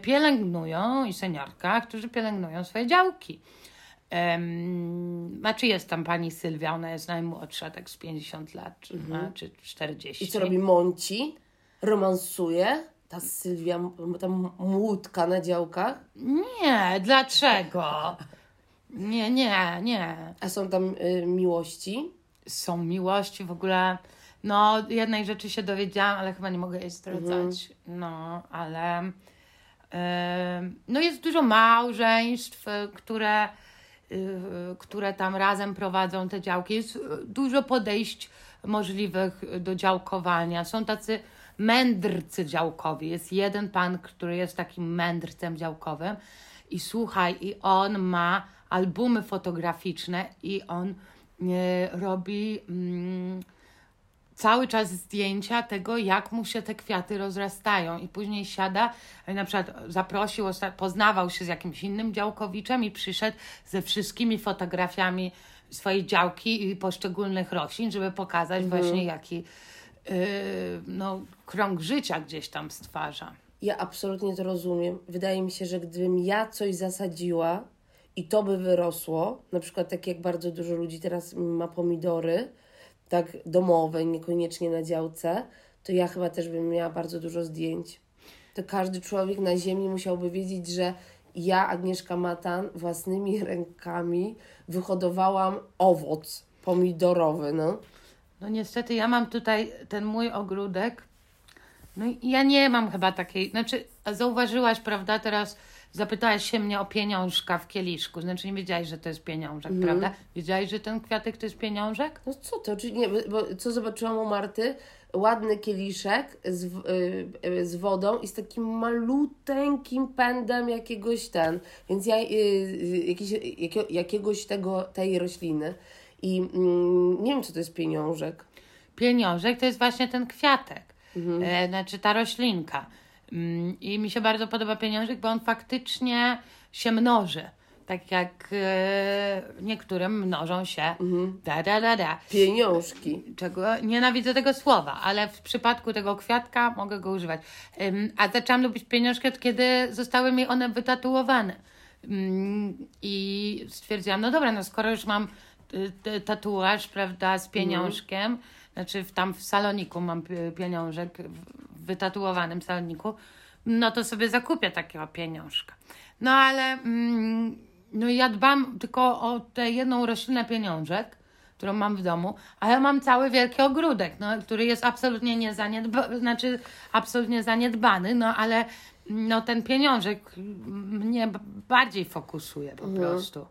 pielęgnują i seniorkach, którzy pielęgnują swoje działki. Em, znaczy jest tam pani Sylwia, ona jest najmłodsza, tak z 50 lat, czy, ma, czy 40. i co robi Monci? Romansuje? Ta Sylwia, ta młódka na działkach? Nie, dlaczego? Nie, nie, nie. A są tam y, miłości? Są miłości w ogóle. No, jednej rzeczy się dowiedziałam, ale chyba nie mogę jej zdradzać. No, ale. em, no, jest dużo małżeństw, y, które, y, które tam razem prowadzą te działki. Jest y, dużo podejść możliwych do działkowania. Są tacy mędrcy działkowi. Jest jeden pan, który jest takim mędrcem działkowym. I słuchaj, i on ma albumy fotograficzne i on e, robi mm, cały czas zdjęcia tego, jak mu się te kwiaty rozrastają. I później siada, e, na przykład zaprosił, poznawał się z jakimś innym działkowiczem i przyszedł ze wszystkimi fotografiami swojej działki i poszczególnych roślin, żeby pokazać właśnie jaki yy, no, krąg życia gdzieś tam stwarza. Ja absolutnie to rozumiem. Wydaje mi się, że gdybym ja coś zasadziła i to by wyrosło, na przykład tak jak bardzo dużo ludzi teraz ma pomidory, tak domowe, niekoniecznie na działce, to ja chyba też bym miała bardzo dużo zdjęć. To każdy człowiek na ziemi musiałby wiedzieć, że ja, Agnieszka Matan, własnymi rękami wyhodowałam owoc pomidorowy, no. No niestety ja mam tutaj ten mój ogródek. No i ja nie mam chyba takiej, znaczy zauważyłaś, prawda, teraz zapytałaś się mnie o pieniążka w kieliszku, znaczy nie wiedziałaś, że to jest pieniążek, prawda? Wiedziałaś, że ten kwiatek to jest pieniążek? No co to? Czy nie, bo co zobaczyłam u Marty? Ładny kieliszek z, w- y, y, z wodą i z takim maluteńkim pędem jakiegoś ten, więc ja y, y, jakiś, jakie, jakiegoś tego, tej rośliny. I mm, nie wiem, co to jest pieniążek. Pieniążek to jest właśnie ten kwiatek, e, znaczy ta roślinka. Mm, I mi się bardzo podoba pieniążek, bo on faktycznie się mnoży. Tak jak e, niektórym mnożą się Mhm. da, da, da, da. Pieniążki. Czego nienawidzę tego słowa, ale w przypadku tego kwiatka mogę go używać. Ym, A zaczęłam lubić pieniążki, od kiedy zostały mi one wytatuowane. Ym, I stwierdziłam, no dobra, no skoro już mam tatuaż, prawda, z pieniążkiem, znaczy w, tam w saloniku mam pi- pieniążek, w wytatuowanym saloniku, no to sobie zakupię takiego pieniążka. No ale mm, no ja dbam tylko o tę jedną roślinę pieniążek, którą mam w domu, a ja mam cały wielki ogródek, no, który jest absolutnie niezaniedbany, znaczy absolutnie zaniedbany, no ale no, ten pieniążek mnie bardziej fokusuje po prostu.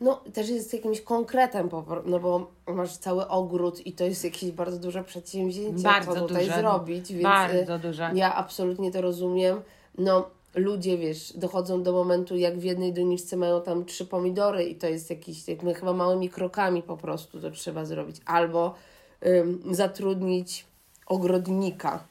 No, też jest jakimś konkretem, no bo masz cały ogród i to jest jakieś bardzo duże przedsięwzięcie, Bardzo co tutaj duże. zrobić, więc Bardzo y, duże. ja absolutnie to rozumiem. No, ludzie, wiesz, dochodzą do momentu, jak w jednej doniczce mają tam trzy pomidory i to jest jakiś, jak my chyba małymi krokami po prostu to trzeba zrobić. Albo ym, zatrudnić ogrodnika.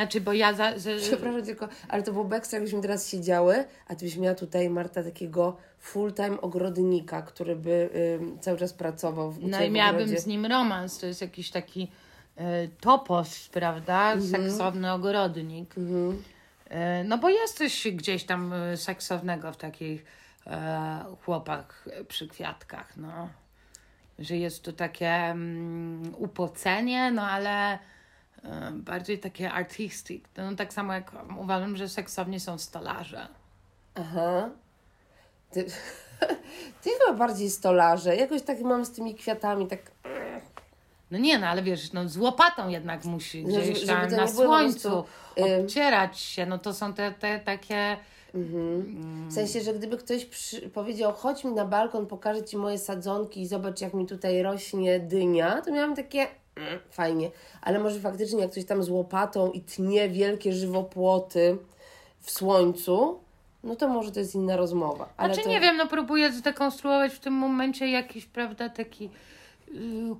Znaczy, bo ja za, za, Przepraszam tylko, ale to było ekstra, jakbyśmy teraz siedziały, a ty byś miała tutaj, Marta, takiego full-time ogrodnika, który by ym, cały czas pracował w no i miałabym ogrodzie. z nim romans, to jest jakiś taki e, topos, prawda, seksowny ogrodnik. E, no bo jest coś gdzieś tam e, seksownego w takich e, chłopach przy kwiatkach, no. Że jest to takie mm, upocenie, no ale bardziej takie artistic. No tak samo jak uważam, że seksowni są stolarze. Aha. Ty, ty chyba bardziej stolarze. Jakoś tak mam z tymi kwiatami, tak... No nie, no ale wiesz, no z łopatą jednak musi No, gdzieś żeby tam na słońcu prostu, obcierać się, no to są te, te takie... W sensie, że gdyby ktoś przy, powiedział, chodź mi na balkon, pokażę Ci moje sadzonki i zobacz, jak mi tutaj rośnie dynia, to miałam takie, mm, fajnie. Ale może faktycznie, jak ktoś tam z łopatą i tnie wielkie żywopłoty w słońcu, no to może to jest inna rozmowa. Ale Znaczy to... nie wiem, no próbuję zdekonstruować w tym momencie jakiś, prawda, taki y,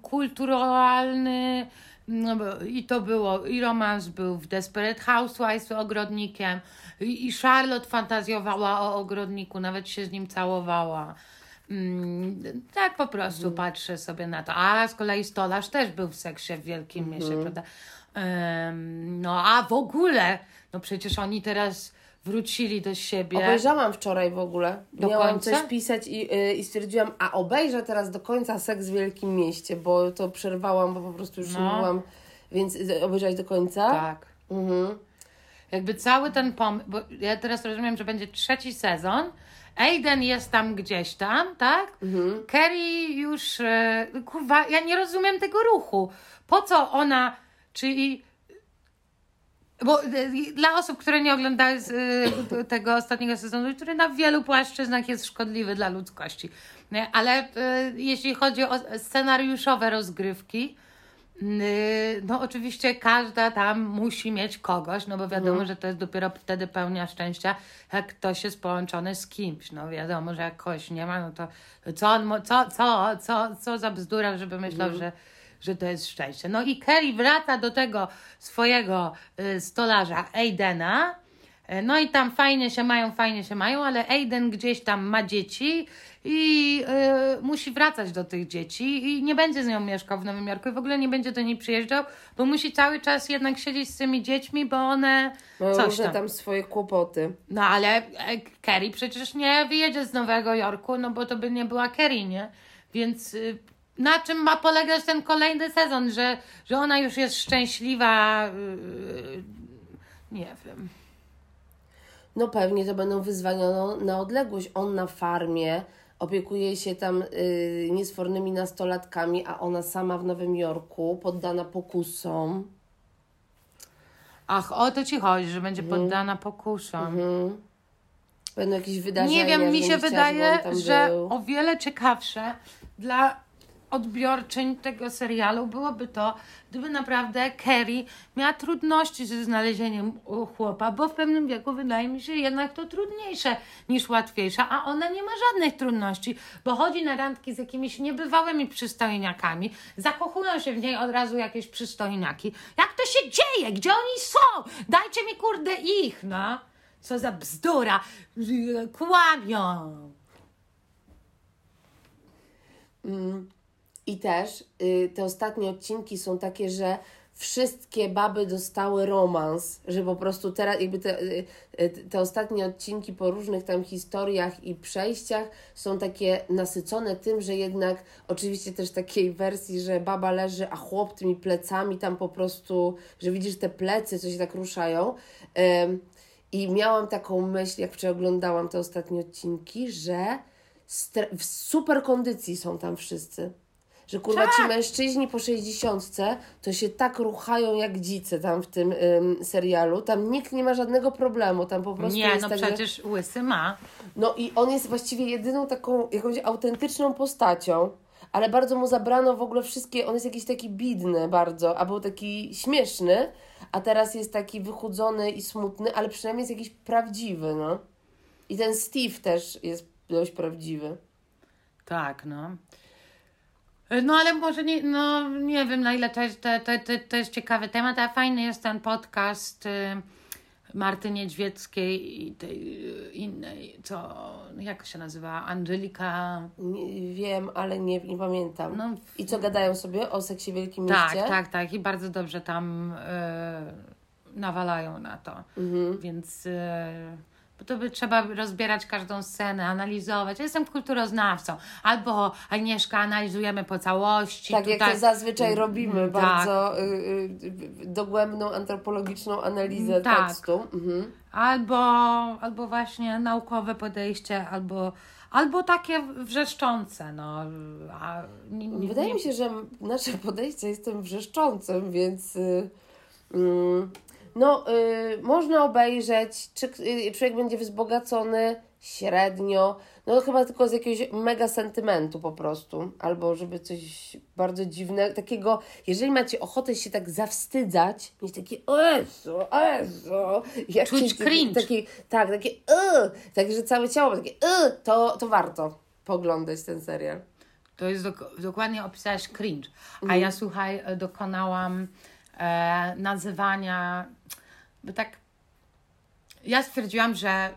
kulturalny no, bo i to było, i romans był w Desperate Housewives ogrodnikiem i, i Charlotte fantazjowała o ogrodniku, nawet się z nim całowała. Mm, tak po prostu patrzę sobie na to. A z kolei stolarz też był w seksie w Wielkim Mieście, prawda? Em, no a w ogóle, no przecież oni teraz wrócili do siebie. Obejrzałam wczoraj w ogóle. Do Miałam końca? coś pisać i, y, i stwierdziłam, a obejrzę teraz do końca Seks w Wielkim Mieście, bo to przerwałam, bo po prostu już No. nie byłam. Więc y, obejrzeć do końca? Tak. Mhm. Jakby cały ten pomysł, bo ja teraz rozumiem, że będzie trzeci sezon. Aiden jest tam gdzieś tam, tak? Mhm. Kerry już, e, kurwa, ja nie rozumiem tego ruchu. Po co ona, czyli... Bo e, dla osób, które nie oglądały z, e, tego ostatniego sezonu, który na wielu płaszczyznach jest szkodliwy dla ludzkości. Nie? Ale e, jeśli chodzi o scenariuszowe rozgrywki, No, oczywiście każda tam musi mieć kogoś, no bo wiadomo, że to jest dopiero wtedy pełnia szczęścia, jak ktoś jest połączony z kimś. No, wiadomo, że jak kogoś nie ma, no to co on, co, co, co, co za bzdura, żeby myślał, że, że to jest szczęście. No i Kerry wraca do tego swojego y, stolarza Aidena. Y, No i tam fajnie się mają, fajnie się mają, ale Aiden gdzieś tam ma dzieci i y, musi wracać do tych dzieci i nie będzie z nią mieszkał w Nowym Jorku i w ogóle nie będzie do niej przyjeżdżał, bo musi cały czas jednak siedzieć z tymi dziećmi, bo one Mają coś różne tam. tam swoje kłopoty. No ale e, Kerry przecież nie wyjedzie z Nowego Jorku, no bo to by nie była Kerry, nie? Więc y, na czym ma polegać ten kolejny sezon, że, że ona już jest szczęśliwa? y, nie wiem. No pewnie to będą wyzwania no, na odległość. On na farmie opiekuje się tam y, niesfornymi nastolatkami, a ona sama w Nowym Jorku, poddana pokusom. Ach, o to ci chodzi, że będzie poddana pokusom. Mhm. Będą jakieś wydarzenia. Nie wiem, mi się wydaje, że był. o wiele ciekawsze dla odbiorczyń tego serialu byłoby to, gdyby naprawdę Kerry miała trudności ze znalezieniem chłopa, bo w pewnym wieku wydaje mi się jednak to trudniejsze niż łatwiejsze, a ona nie ma żadnych trudności, bo chodzi na randki z jakimiś niebywałymi przystojniakami, zakochują się w niej od razu jakieś przystojniaki. Jak to się dzieje? Gdzie oni są? Dajcie mi kurde ich, no. Co za bzdura! Kłamią! I też y, te ostatnie odcinki są takie, że wszystkie baby dostały romans, że po prostu teraz jakby te, y, y, te ostatnie odcinki po różnych tam historiach i przejściach są takie nasycone tym, że jednak oczywiście też takiej wersji, że baba leży, a chłop tymi plecami tam po prostu, że widzisz te plecy, co się tak ruszają. I miałam taką myśl, jak wczoraj oglądałam te ostatnie odcinki, że w super kondycji są tam wszyscy. Że kurwa ci mężczyźni po 60 to się tak ruchają jak dzicy tam w tym ym, serialu. Tam nikt nie ma żadnego problemu. Tam po prostu Nie, jest no tak, że- przecież łysy ma. no i on jest właściwie jedyną taką jakąś autentyczną postacią, ale bardzo mu zabrano w ogóle wszystkie, on jest jakiś taki bidny bardzo, a był taki śmieszny, a teraz jest taki wychudzony i smutny, ale przynajmniej jest jakiś prawdziwy, no. I ten Steve też jest dość prawdziwy. Tak, no. No ale może nie, no nie wiem na ile to jest, to, to, to, to jest ciekawy temat, a fajny jest ten podcast y, Marty Niedźwieckiej i tej y, innej, co, jak się nazywa, Angelika. Nie, wiem, ale nie, nie pamiętam. No, I co gadają sobie o seksie Wielkim Tak, Mieście? tak, tak. I bardzo dobrze tam y, nawalają na to. Mhm. Więc y, bo to by trzeba rozbierać każdą scenę, analizować. Ja jestem kulturoznawcą. Albo Agnieszka analizujemy po całości. Tak, jak tutaj- to zazwyczaj robimy, Mm, bardzo y, y, dogłębną antropologiczną analizę Tak. tekstu. Mhm. Albo, albo właśnie naukowe podejście, albo, albo takie wrzeszczące. No. A, nie, nie, Wydaje mi się, że nasze podejście jest tym wrzeszczącym, więc y, mm, no, y, można obejrzeć, czy y, człowiek będzie wzbogacony średnio, no chyba tylko z jakiegoś mega sentymentu po prostu, albo żeby coś bardzo dziwnego, takiego, jeżeli macie ochotę się tak zawstydzać, mieć takie o Jezu, o Jezu, jak Czuć się- cringe. Taki, tak, takie y, tak, że całe ciało takie to, to warto poglądać ten serial. To jest dok- dokładnie opisałeś cringe. A Mhm. ja słuchaj, dokonałam e, nazywania, bo tak ja stwierdziłam, że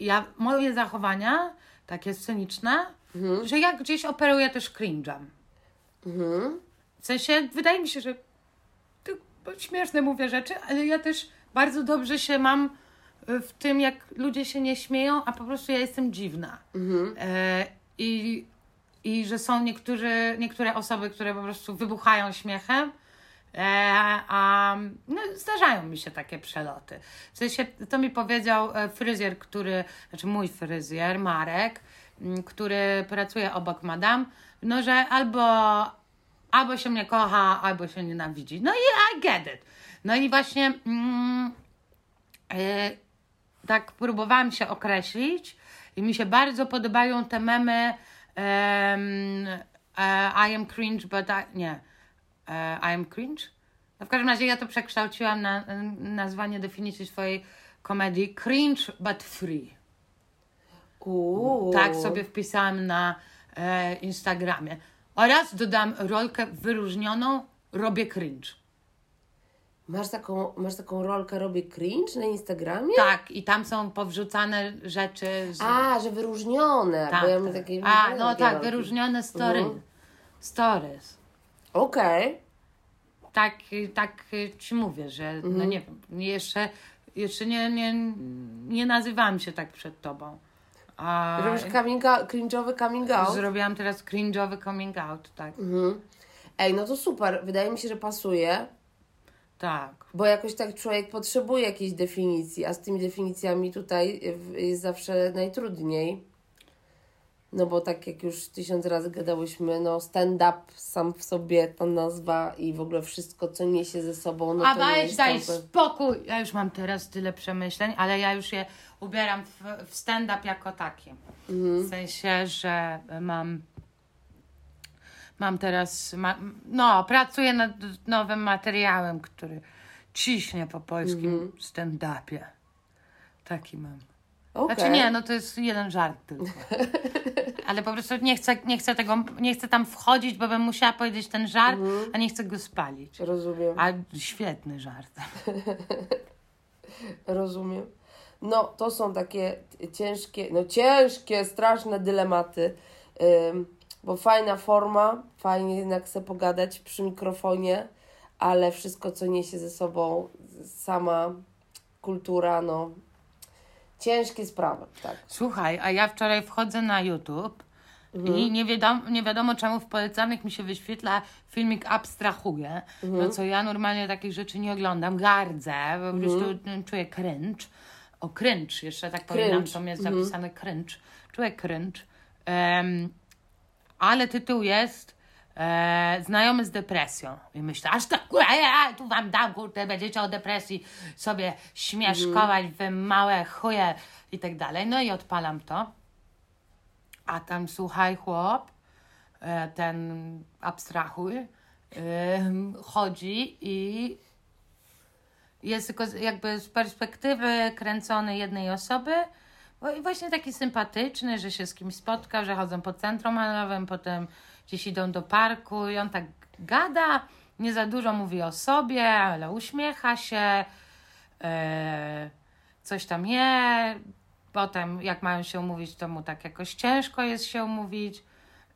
ja, moje zachowania takie sceniczne, Mhm. że ja gdzieś operuję też cringe'em. Mhm. W sensie, wydaje mi się, że śmieszne mówię rzeczy, ale ja też bardzo dobrze się mam e, w tym, jak ludzie się nie śmieją, a po prostu ja jestem dziwna. E, i, I że są niektórzy, niektóre osoby, które po prostu wybuchają śmiechem, a no, zdarzają mi się takie przeloty. W sensie, to mi powiedział e, fryzjer, który, znaczy mój fryzjer, Marek, który pracuje obok madam, no że albo albo się mnie kocha, albo się nienawidzi. No i I get it. No i właśnie mm, e, tak próbowałam się określić i mi się bardzo podobają te memy em, e, I am cringe, but I, nie. E, I am cringe? No w każdym razie ja to przekształciłam na na nazwanie definicji swojej komedii cringe, but free. Tak sobie wpisałam na e, Instagramie. Oraz dodam rolkę wyróżnioną robię cringe. Masz taką, masz taką rolkę robię cringe na Instagramie? Tak, i tam są powrzucane rzeczy z... A, że wyróżnione, tak, bo ja mam tak. takie A, no tak, rolki. wyróżnione story. Mhm. Stories. Okej. Tak, tak ci mówię, że Mhm. no nie wiem, jeszcze, jeszcze nie, nie, nie nazywałam się tak przed tobą. A Robisz coming out, cringe'owy coming out? zrobiłam teraz cringe'owy coming out, tak. Mhm. Ej, no to super. Wydaje mi się, że pasuje, Tak. bo jakoś tak człowiek potrzebuje jakiejś definicji, a z tymi definicjami tutaj jest zawsze najtrudniej. No bo tak jak już tysiąc razy gadałyśmy, no stand-up sam w sobie ta nazwa i w ogóle wszystko, co niesie ze sobą, no A weź daj spokój. Ja już mam teraz tyle przemyśleń, ale ja już je ubieram w, w stand-up jako taki. Mhm. W sensie, że mam. Mam teraz. Ma, no, pracuję nad nowym materiałem, który ciśnie po polskim Mhm. stand-upie. Taki mam. Okej. Znaczy nie, no to jest jeden żart tylko. Ale po prostu nie chcę, nie chcę tego, nie chcę tam wchodzić, bo bym musiała powiedzieć ten żart, Mhm. a nie chcę go spalić. Rozumiem. A świetny żart. Rozumiem. No, to są takie ciężkie, no ciężkie, straszne dylematy, bo fajna forma, fajnie jednak sobie pogadać przy mikrofonie, ale wszystko, co niesie ze sobą sama kultura, no ciężkie sprawy, tak. Słuchaj, a ja wczoraj wchodzę na YouTube i nie wiadomo, nie wiadomo czemu w polecanych mi się wyświetla filmik Abstrahuje, no co ja normalnie takich rzeczy nie oglądam, gardzę, po prostu mm, czuję cringe. O, cringe, jeszcze tak powinnam, Cringe. to jest zapisane cringe. Czuję cringe. Em, ale tytuł jest e, Znajomy z depresją. I myślę, aż tak, kurwa, ja tu wam dam, kurde, będziecie o depresji sobie śmieszkować, wy małe chuje i tak dalej. No i odpalam to. A tam, słuchaj, chłop, e, ten abstrahuj, em, chodzi i jest tylko jakby z perspektywy kręcony jednej osoby. i Właśnie taki sympatyczny, że się z kimś spotkał, że chodzą po centrum handlowym, potem gdzieś idą do parku i on tak gada, nie za dużo mówi o sobie, ale uśmiecha się, e, coś tam je. Potem jak mają się umówić, to mu tak jakoś ciężko jest się umówić.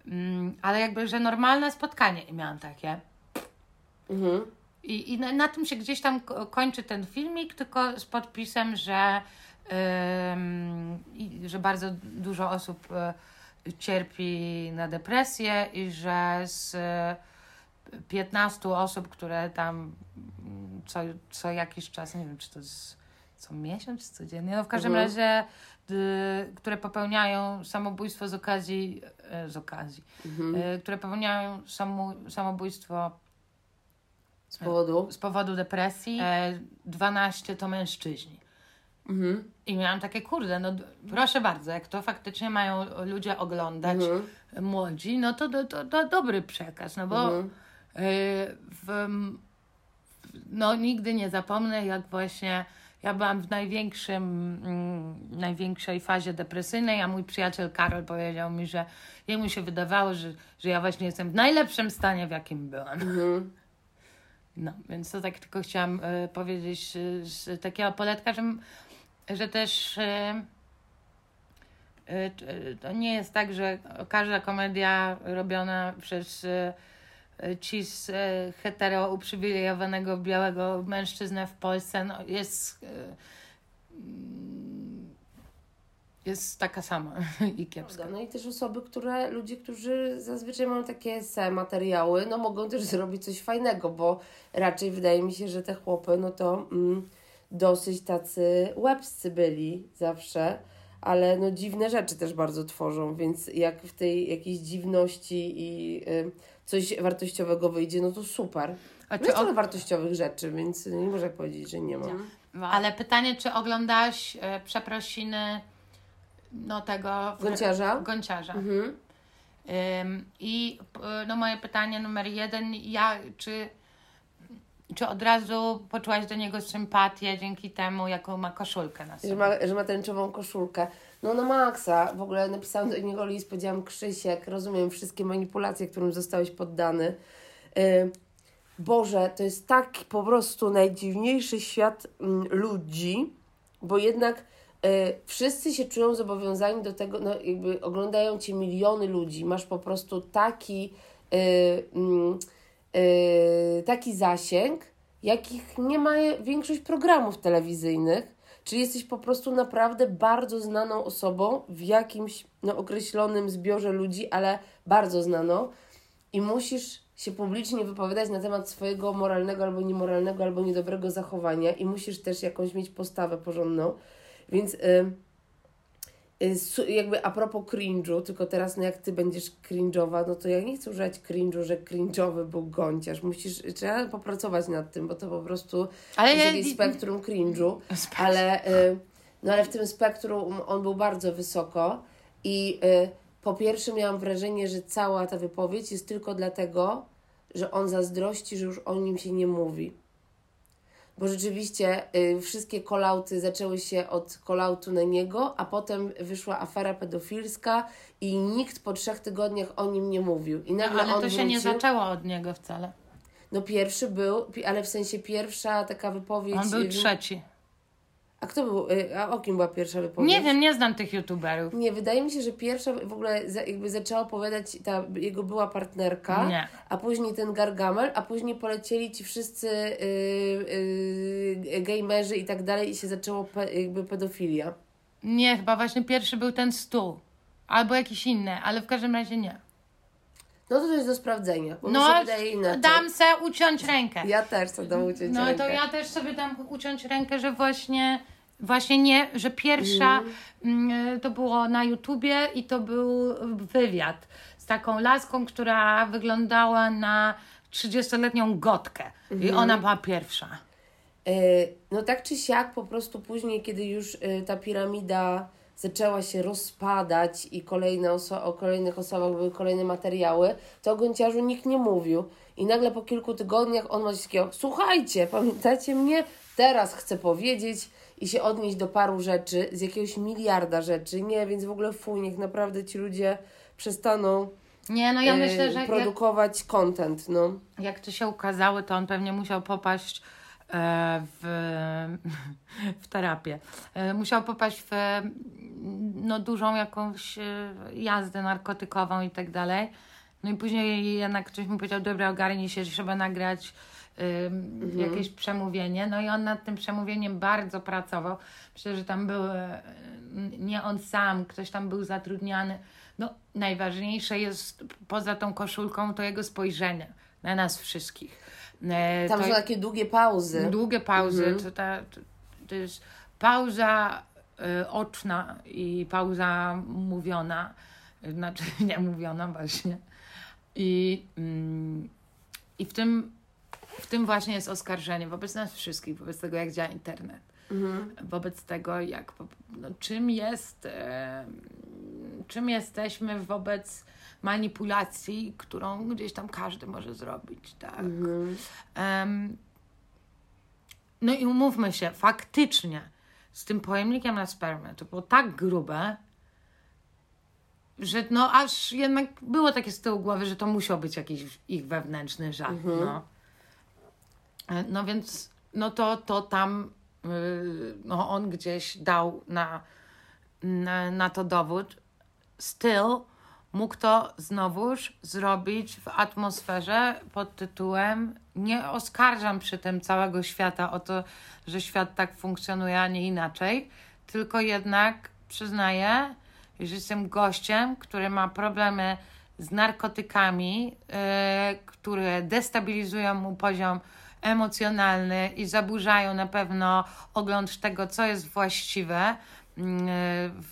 Mm, ale jakby, że normalne spotkanie i miałam takie. Mhm. I, i na, na tym się gdzieś tam ko- kończy ten filmik, tylko z podpisem, że, i, że bardzo dużo osób y, cierpi na depresję i że z y, 15 osób, które tam mm, co, co jakiś czas, nie wiem czy to jest co miesiąc, czy codziennie, no w każdym Mhm. razie, y, które popełniają samobójstwo z okazji, y, z okazji, y, które popełniają samu, samobójstwo Z powodu? z powodu depresji, e, 12 to mężczyźni. Mhm. I miałam takie, kurde, no proszę bardzo, jak to faktycznie mają ludzie oglądać, młodzi, no to, to, to, to dobry przekaz, no bo Mhm. e, w, no nigdy nie zapomnę, jak właśnie ja byłam w największym, mm, największej fazie depresyjnej, a mój przyjaciel Karol powiedział mi, że jemu się wydawało, że, że ja właśnie jestem w najlepszym stanie, w jakim byłam. Mhm. No, więc to tak tylko chciałam e, powiedzieć e, z takiego poletka, że, że też e, e, e, to nie jest tak, że każda komedia robiona przez cis hetero uprzywilejowanego białego mężczyznę w Polsce no, jest mm, jest taka sama i kiepska. No i też osoby, które, ludzie, którzy zazwyczaj mają takie se materiały, no mogą też zrobić coś fajnego, bo raczej wydaje mi się, że te chłopy, no to mm, dosyć tacy łebscy byli zawsze, ale no dziwne rzeczy też bardzo tworzą, więc jak w tej jakiejś dziwności i y, coś wartościowego wyjdzie, no to super. A No czy jest o- trochę wartościowych rzeczy, więc nie można powiedzieć, że nie ma. Ale pytanie, czy oglądałaś e, przeprosiny no tego Gąciarza? Gąciarza. Mhm. Ym, I p- no moje pytanie numer jeden, ja, czy, czy od razu poczułaś do niego sympatię dzięki temu, jaką ma koszulkę na Że sobie? ma, że ma tęczową koszulkę. No na maksa. W ogóle napisałam do niego list, powiedziałam Krzysiek, rozumiem wszystkie manipulacje, którym zostałeś poddany. Y, Boże, to jest tak po prostu najdziwniejszy świat mm, ludzi, bo jednak y, wszyscy się czują zobowiązani do tego, no jakby oglądają Cię miliony ludzi, masz po prostu taki, y, mm, y, taki zasięg, jakich nie ma większość programów telewizyjnych, czyli jesteś po prostu naprawdę bardzo znaną osobą w jakimś no, określonym zbiorze ludzi, ale bardzo znaną i musisz się publicznie wypowiadać na temat swojego moralnego albo niemoralnego, albo niedobrego zachowania i musisz też jakąś mieć postawę porządną. Więc y, y, su- jakby a propos cringe'u, tylko teraz no jak ty będziesz cringe'owa, no to ja nie chcę używać cringe'u, że cringe'owy był gąciarz. Musisz, trzeba popracować nad tym, bo to po prostu Ale jest ja- spektrum cringe'u, ale, y, no ale w tym spektrum on był bardzo wysoko i y, po pierwsze miałam wrażenie, że cała ta wypowiedź jest tylko dlatego, że on zazdrości, że już o nim się nie mówi. Bo rzeczywiście y, wszystkie kolauty zaczęły się od kolautu na niego, a potem wyszła afera pedofilska i nikt po trzech tygodniach o nim nie mówił. I nagle Ale to się nie wrócił. zaczęło od niego wcale. No pierwszy był, ale w sensie pierwsza taka wypowiedź... On był y, trzeci. A kto był, y, a o kim była pierwsza wypowiedź? Nie wiem, nie znam tych youtuberów. Nie, wydaje mi się, że pierwsza w ogóle za, jakby zaczęła opowiadać ta jego była partnerka, Nie. a później ten Gargamel, a później polecieli ci wszyscy yy, yy, gamerzy i tak dalej i się zaczęło pe, jakby pedofilia. Nie, chyba właśnie pierwszy był ten stół. Albo jakiś inny, ale w każdym razie nie. No to to jest do sprawdzenia, No, dam se uciąć rękę. Ja też chcę dam uciąć No rękę. to ja też sobie dam uciąć rękę, że właśnie, właśnie nie, że pierwsza mm, to było na YouTubie i to był wywiad z taką laską, która wyglądała na 30-letnią gotkę. I ona była pierwsza. E, No tak czy siak, po prostu później, kiedy już e, ta piramida zaczęła się rozpadać i kolejne oso- o kolejnych osobach były kolejne materiały, to o Gąciarzu nikt nie mówił. I nagle po kilku tygodniach on ma coś takiego, słuchajcie, pamiętacie mnie? Teraz chcę powiedzieć i się odnieść do paru rzeczy, z jakiegoś miliarda rzeczy. Nie, więc w ogóle fuj, niech naprawdę ci ludzie przestaną Nie, no ja e, myślę, że jak, produkować content, no. jak to się ukazało, to on pewnie musiał popaść w, w terapię. E, musiał popaść w no, dużą jakąś e, jazdę narkotykową i tak dalej. No i później jednak ktoś mu powiedział, dobra, ogarnij się, trzeba nagrać ym, jakieś przemówienie. No i on nad tym przemówieniem bardzo pracował. Myślę, że tam był e, nie on sam, ktoś tam był zatrudniany. No najważniejsze jest poza tą koszulką to jego spojrzenie na nas wszystkich. E, Tam to są takie długie pauzy. Długie pauzy. Mhm. To, ta, to, to jest pauza y, oczna i pauza mówiona. Znaczy nie mówiona właśnie. I, mm, i w, tym, w tym właśnie jest oskarżenie wobec nas wszystkich, wobec tego, jak działa internet. Mhm. Wobec tego, jak, no, czym jest, e, czym jesteśmy wobec manipulacji, którą gdzieś tam każdy może zrobić, tak. Mhm. Em, no i umówmy się, faktycznie z tym pojemnikiem na spermę to było tak grube, że no aż jednak było takie z tyłu głowy, że to musiał być jakiś ich wewnętrzny żart, no. E, No więc, no to, to tam, yy, no on gdzieś dał na, na, na to dowód. Still mógł to znowuż zrobić w atmosferze pod tytułem nie oskarżam przy tym całego świata o to, że świat tak funkcjonuje, a nie inaczej, tylko jednak przyznaję, że jestem gościem, który ma problemy z narkotykami, yy, które destabilizują mu poziom emocjonalny i zaburzają na pewno ogląd tego, co jest właściwe yy,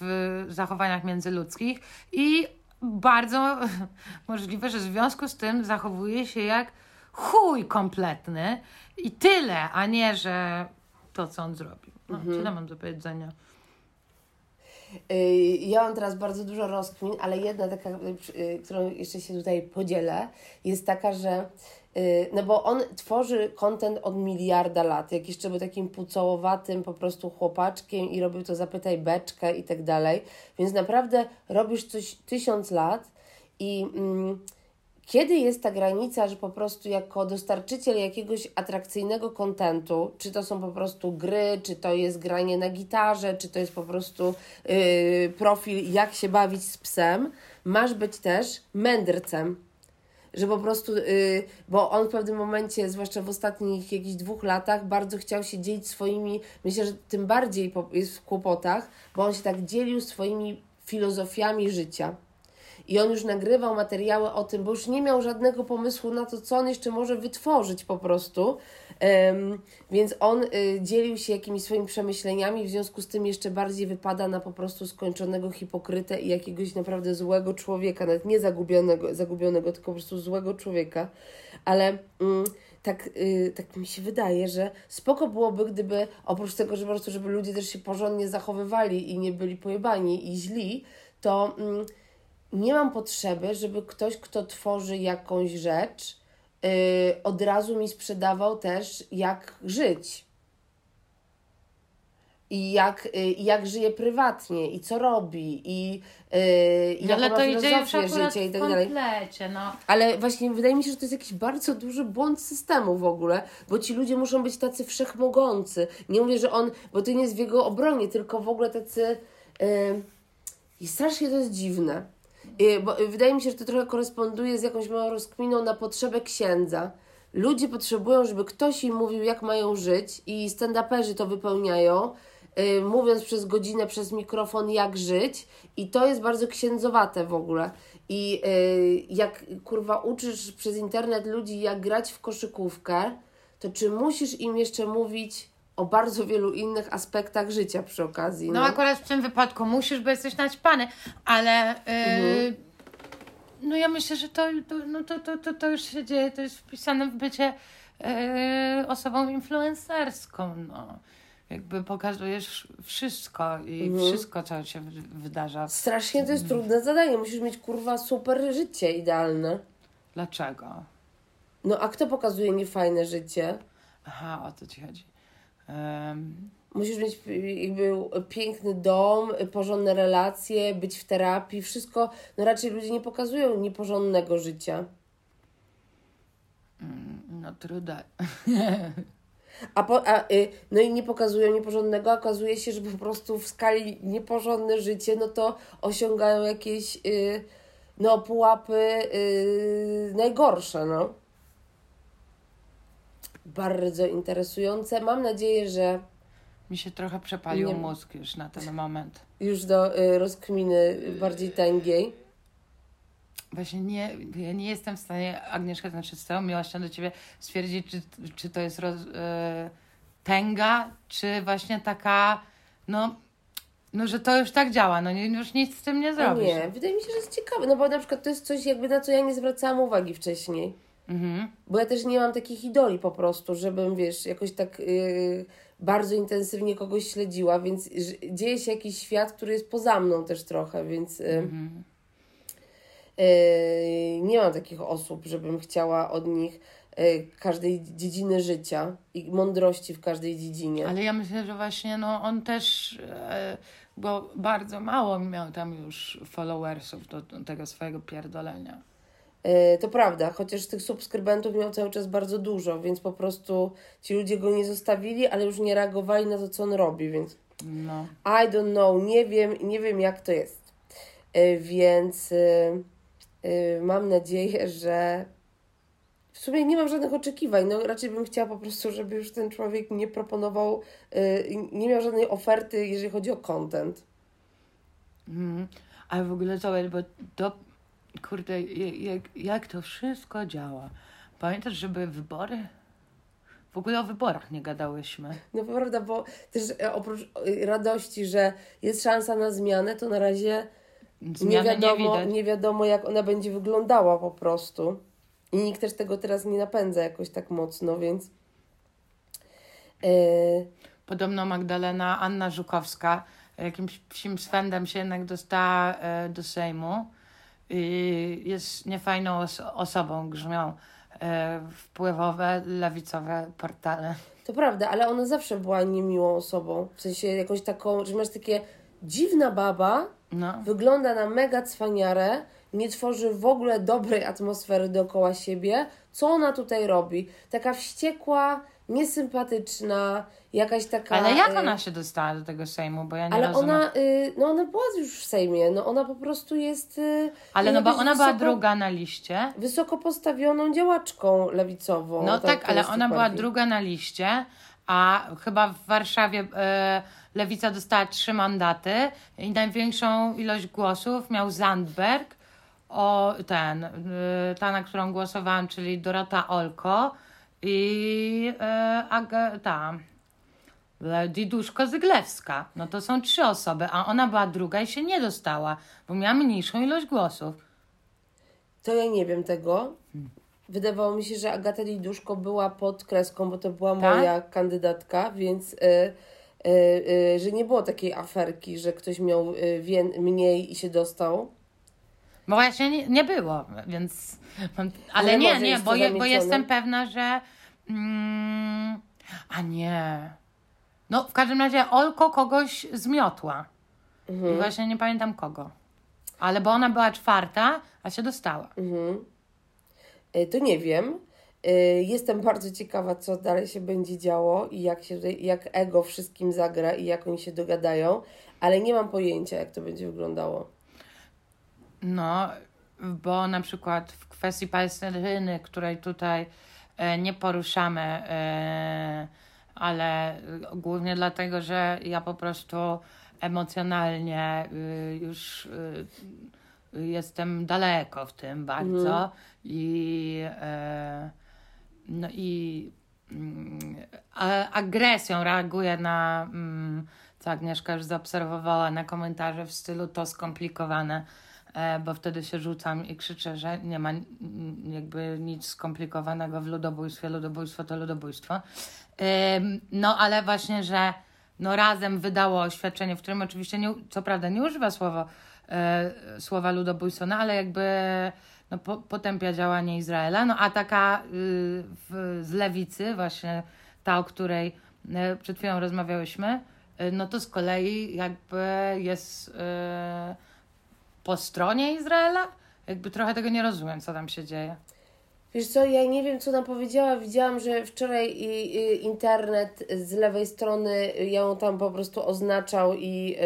w zachowaniach międzyludzkich. I bardzo możliwe, że w związku z tym zachowuje się jak chuj kompletny i tyle, a nie, że to, co on zrobił. No, Tyle mam do powiedzenia. Y, Ja mam teraz bardzo dużo rozkmin, ale jedna taka, y, y, którą jeszcze się tutaj podzielę, jest taka, że no bo on tworzy content od miliarda lat. Jak jeszcze był takim pucołowatym po prostu chłopaczkiem i robił to zapytaj beczkę i tak dalej. Więc naprawdę robisz coś tysiąc lat i mm, kiedy jest ta granica, że po prostu jako dostarczyciel jakiegoś atrakcyjnego kontentu, czy to są po prostu gry, czy to jest granie na gitarze, czy to jest po prostu yy, profil jak się bawić z psem, masz być też mędrcem. Że po prostu, yy, bo on w pewnym momencie, zwłaszcza w ostatnich jakichś dwóch latach, bardzo chciał się dzielić swoimi, myślę, że tym bardziej jest w kłopotach, bo on się tak dzielił swoimi filozofiami życia. I on już nagrywał materiały o tym, bo już nie miał żadnego pomysłu na to, co on jeszcze może wytworzyć po prostu. Więc on y, dzielił się jakimiś swoimi przemyśleniami, w związku z tym jeszcze bardziej wypada na po prostu skończonego hipokrytę i jakiegoś naprawdę złego człowieka, nawet nie zagubionego, zagubionego tylko po prostu złego człowieka. Ale mm, tak, y, tak mi się wydaje, że spoko byłoby, gdyby oprócz tego, że po prostu, żeby ludzie też się porządnie zachowywali i nie byli pojebani i źli, to mm, nie mam potrzeby, żeby ktoś, kto tworzy jakąś rzecz, yy, od razu mi sprzedawał też, jak żyć. i jak, y, jak żyje prywatnie, i co robi, i, y, i No, jaką ma to idzie już filozofię życia i tak dalej. no. Ale właśnie wydaje mi się, że to jest jakiś bardzo duży błąd systemu w ogóle, bo ci ludzie muszą być tacy wszechmogący. Nie mówię, że on, bo to nie jest w jego obronie, tylko w ogóle tacy. Yy, I strasznie to jest dziwne. Yy, bo yy, wydaje mi się, że to trochę koresponduje z jakąś małą rozkminą na potrzebę księdza. Ludzie potrzebują, żeby ktoś im mówił, jak mają żyć, i stand-uperzy to wypełniają, yy, mówiąc przez godzinę przez mikrofon, jak żyć, i to jest bardzo księdzowate w ogóle. I jak kurwa uczysz przez internet ludzi, jak grać w koszykówkę, to czy musisz im jeszcze mówić o bardzo wielu innych aspektach życia przy okazji? No akurat w tym wypadku musisz, bo jesteś naćpany, ale yy, Mhm. no ja myślę, że to, to, no to, to, to, to już się dzieje, to jest wpisane w bycie yy, osobą influencerską, no. Jakby pokazujesz wszystko i Mhm. wszystko, co się wy- wydarza. Strasznie to jest trudne zadanie. Musisz mieć kurwa super życie idealne. Dlaczego? No a kto pokazuje niefajne życie? Aha, o to ci chodzi. Em, Musisz mieć y, jakby piękny dom, y, porządne relacje, być w terapii, wszystko. No raczej ludzie nie pokazują nieporządnego życia. no trudno. A, po, a y, no i nie pokazują nieporządnego, a okazuje się, że po prostu w skali nieporządne życie, no to osiągają jakieś no pułapy najgorsze, no. Bardzo interesujące. Mam nadzieję, że Mi się trochę przepalił Nie- mózg już na ten moment. już do y, rozkminy bardziej tęgiej. Właśnie nie, ja nie jestem w stanie, Agnieszka, znaczy z całą miłością do Ciebie stwierdzić, czy, czy to jest roz, e, tęga, czy właśnie taka, no, no, że to już tak działa, no nie, już nic z tym nie zrobisz. nie, wydaje mi się, że jest ciekawe, no bo na przykład to jest coś jakby na co ja nie zwracałam uwagi wcześniej. Mhm. Bo ja też nie mam takich idoli po prostu, żebym, wiesz, jakoś tak yy, bardzo intensywnie kogoś śledziła, więc dzieje się jakiś świat, który jest poza mną też trochę, więc yy, Mhm. yy, nie mam takich osób, żebym chciała od nich yy, każdej dziedziny życia i mądrości w każdej dziedzinie. Ale ja myślę, że właśnie no, on też, e, bo bardzo mało miał tam już followersów do, do tego swojego pierdolenia. Yy, to prawda, chociaż tych subskrybentów miał cały czas bardzo dużo, więc po prostu ci ludzie go nie zostawili, ale już nie reagowali na to, co on robi, więc No. I don't know, nie wiem, nie wiem jak to jest. Y, Więc y, y, mam nadzieję, że w sumie nie mam żadnych oczekiwań. No raczej bym chciała po prostu, żeby już ten człowiek nie proponował, y, nie miał żadnej oferty, jeżeli chodzi o content. Mhm. Ale w ogóle zobacz, bo to, kurde, jak, jak to wszystko działa. Pamiętasz, że były wybory? W ogóle o wyborach nie gadałyśmy. No prawda, bo też e, oprócz e, radości, że jest szansa na zmianę, to na razie nie Zmiany nie, wiadomo, widać. nie wiadomo jak ona będzie wyglądała po prostu. I nikt też tego teraz nie napędza jakoś tak mocno, więc. e, Podobno Magdalena Anna Żukowska jakimś psim swędem się jednak dostała do Sejmu. I jest niefajną os- osobą, grzmią e, wpływowe, lewicowe portale. to prawda, ale ona zawsze była niemiłą osobą. W sensie jakąś taką, że masz takie dziwna baba, No. wygląda na mega cwaniarę, nie tworzy w ogóle dobrej atmosfery dookoła siebie. Co ona tutaj robi? Taka wściekła, niesympatyczna, jakaś taka... Ale jak y, ona się dostała do tego Sejmu? Bo ja nie Ale rozumiem. ona, y, no ona była już w Sejmie, no ona po prostu jest... Y, Ale no bo ona była wysoko- druga na liście. Wysoko postawioną działaczką lewicową. No tak, ale jest ona była druga na liście, a chyba w Warszawie Lewica dostała trzy mandaty i największą ilość głosów miał Zandberg, o ten, ta, na którą głosowałam, czyli Dorota Olko i e, Aga, ta e, Diduszko Zyglewska. No to są trzy osoby, a ona była druga i się nie dostała, bo miała mniejszą ilość głosów. To ja nie wiem tego. Wydawało mi się, że Agata Liduszko była pod kreską, bo to była Tak? moja kandydatka, więc y, y, y, że nie było takiej aferki, że ktoś miał y, wie, mniej i się dostał. Bo właśnie nie, nie było, więc. Ale, Ale nie, nie, bo, je, bo jestem pewna, że. Mm, a nie. No, w każdym razie Olko kogoś zmiotła. Mhm. I właśnie nie pamiętam kogo. Ale bo ona była czwarta, a się dostała. Y, To nie wiem. Y, Jestem bardzo ciekawa, co dalej się będzie działo i jak, się jak ego wszystkim zagra i jak oni się dogadają, ale nie mam pojęcia, jak to będzie wyglądało. No, bo na przykład w kwestii Palestyny, której tutaj e, nie poruszamy, e, ale głównie dlatego, że ja po prostu emocjonalnie y, już y, jestem daleko w tym bardzo i e, no i mm, agresją reaguję na mm, co Agnieszka już zaobserwowała na komentarze w stylu to skomplikowane, e, bo wtedy się rzucam i krzyczę, że nie ma jakby nic skomplikowanego w ludobójstwie, ludobójstwo to ludobójstwo. No ale właśnie, że no razem wydało oświadczenie, w którym oczywiście nie, co prawda nie używa słowa, e, słowa ludobójstwo, no ale jakby no, po, potępia działanie Izraela. No a taka y, w, z lewicy, właśnie ta, o której e, przed chwilą rozmawiałyśmy, no to z kolei jakby jest po stronie Izraela. Jakby trochę tego nie rozumiem, co tam się dzieje. Wiesz co, ja nie wiem, co nam powiedziała. Widziałam, że wczoraj internet z lewej strony ją tam po prostu oznaczał i,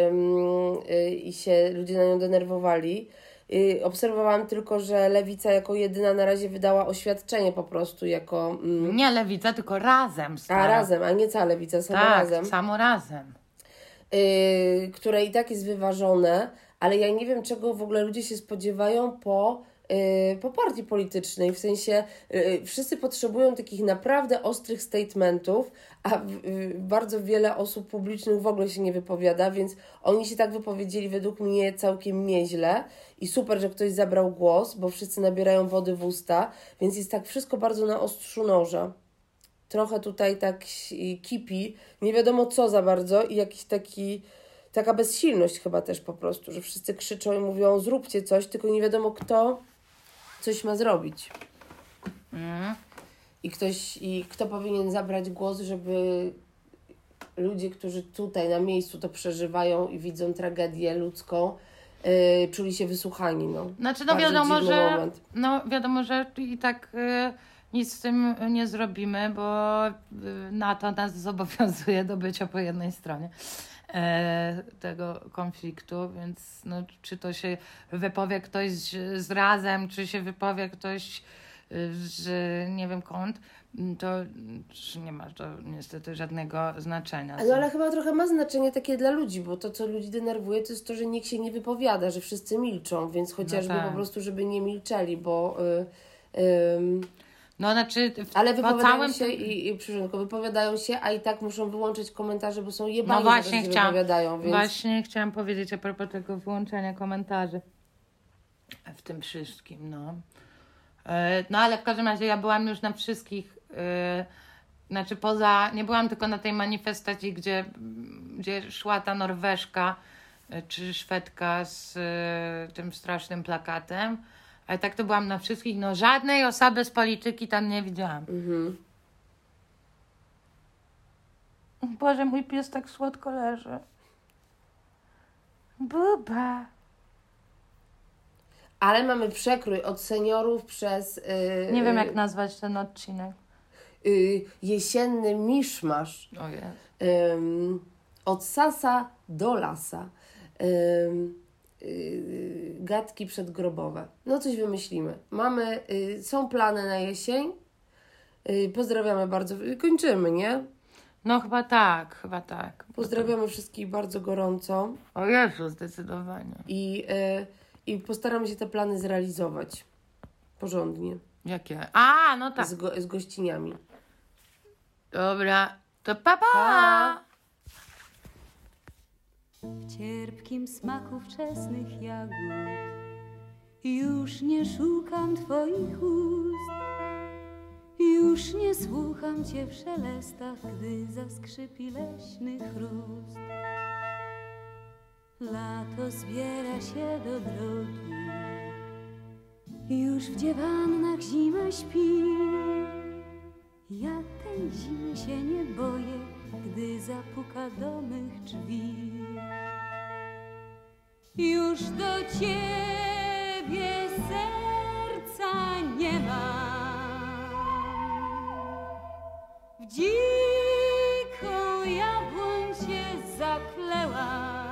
y, i się ludzie na nią denerwowali. Y, obserwowałam tylko, że Lewica jako jedyna na razie wydała oświadczenie po prostu jako... Mm, Nie lewica, tylko razem. a stara. razem, a nie cała Lewica, samo Tak, razem. samo razem. y, które i tak jest wyważone, ale ja nie wiem, czego w ogóle ludzie się spodziewają po, y, po partii politycznej. W sensie y, wszyscy potrzebują takich naprawdę ostrych statementów, a y, bardzo wiele osób publicznych w ogóle się nie wypowiada, więc oni się tak wypowiedzieli według mnie całkiem nieźle. I super, że ktoś zabrał głos, bo wszyscy nabierają wody w usta, więc jest tak wszystko bardzo na ostrzu noża. Trochę tutaj tak kipi, nie wiadomo co za bardzo i jakiś taki, taka bezsilność chyba też po prostu, że wszyscy krzyczą i mówią zróbcie coś, tylko nie wiadomo kto coś ma zrobić. I ktoś, i kto powinien zabrać głos, żeby ludzie, którzy tutaj na miejscu to przeżywają i widzą tragedię ludzką, yy, czuli się wysłuchani, no. Znaczy, no Bardzo wiadomo, że, moment. no wiadomo, że i tak y, nic z tym nie zrobimy, bo y, NATO nas zobowiązuje do bycia po jednej stronie tego konfliktu, więc no, czy to się wypowie ktoś z, z razem, czy się wypowie ktoś y, z nie wiem kąt, to nie ma to niestety żadnego znaczenia. No ale chyba trochę ma znaczenie takie dla ludzi, bo to, co ludzi denerwuje, to jest to, że nikt się nie wypowiada, że wszyscy milczą, więc chociażby tak. po prostu, żeby nie milczeli, bo... Y, No znaczy, w, ale po wypowiadają całym się i, i przyszedł, wypowiadają się, a i tak muszą wyłączyć komentarze, bo są jebani, No właśnie chciałam, wypowiadają, więc... właśnie chciałam powiedzieć a propos tego wyłączenia komentarzy w tym wszystkim, no. E, No ale w każdym razie ja byłam już na wszystkich, e, znaczy poza, nie byłam tylko na tej manifestacji, gdzie, gdzie szła ta Norweżka e, czy Szwedka z e, tym strasznym plakatem, ale tak to byłam na wszystkich, no żadnej osoby z polityki tam nie widziałam. Mhm. Boże, mój pies tak słodko leży. Buba. Ale mamy przekrój od seniorów przez... y, Nie wiem, y, jak nazwać ten odcinek. y, jesienny miszmasz. O jest. Ym, od sasa do lasa. Yy, gadki przedgrobowe. No coś wymyślimy. Mamy, y, są plany na jesień. Y, pozdrawiamy bardzo. Kończymy, nie? No chyba tak, chyba tak. Pozdrawiamy wszystkich bardzo gorąco O Jezu, zdecydowanie. i, y, i postaramy się te plany zrealizować porządnie. Jakie? A, no tak. Z, go, z gościniami. Dobra, to pa pa! Pa! W cierpkim smaku wczesnych jagód. Już nie szukam Twoich ust. Już nie słucham Cię w szelestach Gdy zaskrzypi leśny chrust. Lato zbiera się do drogi. Już w dziewannach zima śpi. Ja tej zimy się nie boję gdy zapuka do mych drzwi. Już do ciebie serca nie mam. W dziką jabłoń się zaklełam.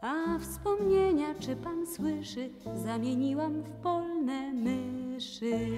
A wspomnienia, czy pan słyszy, zamieniłam w polne myszy.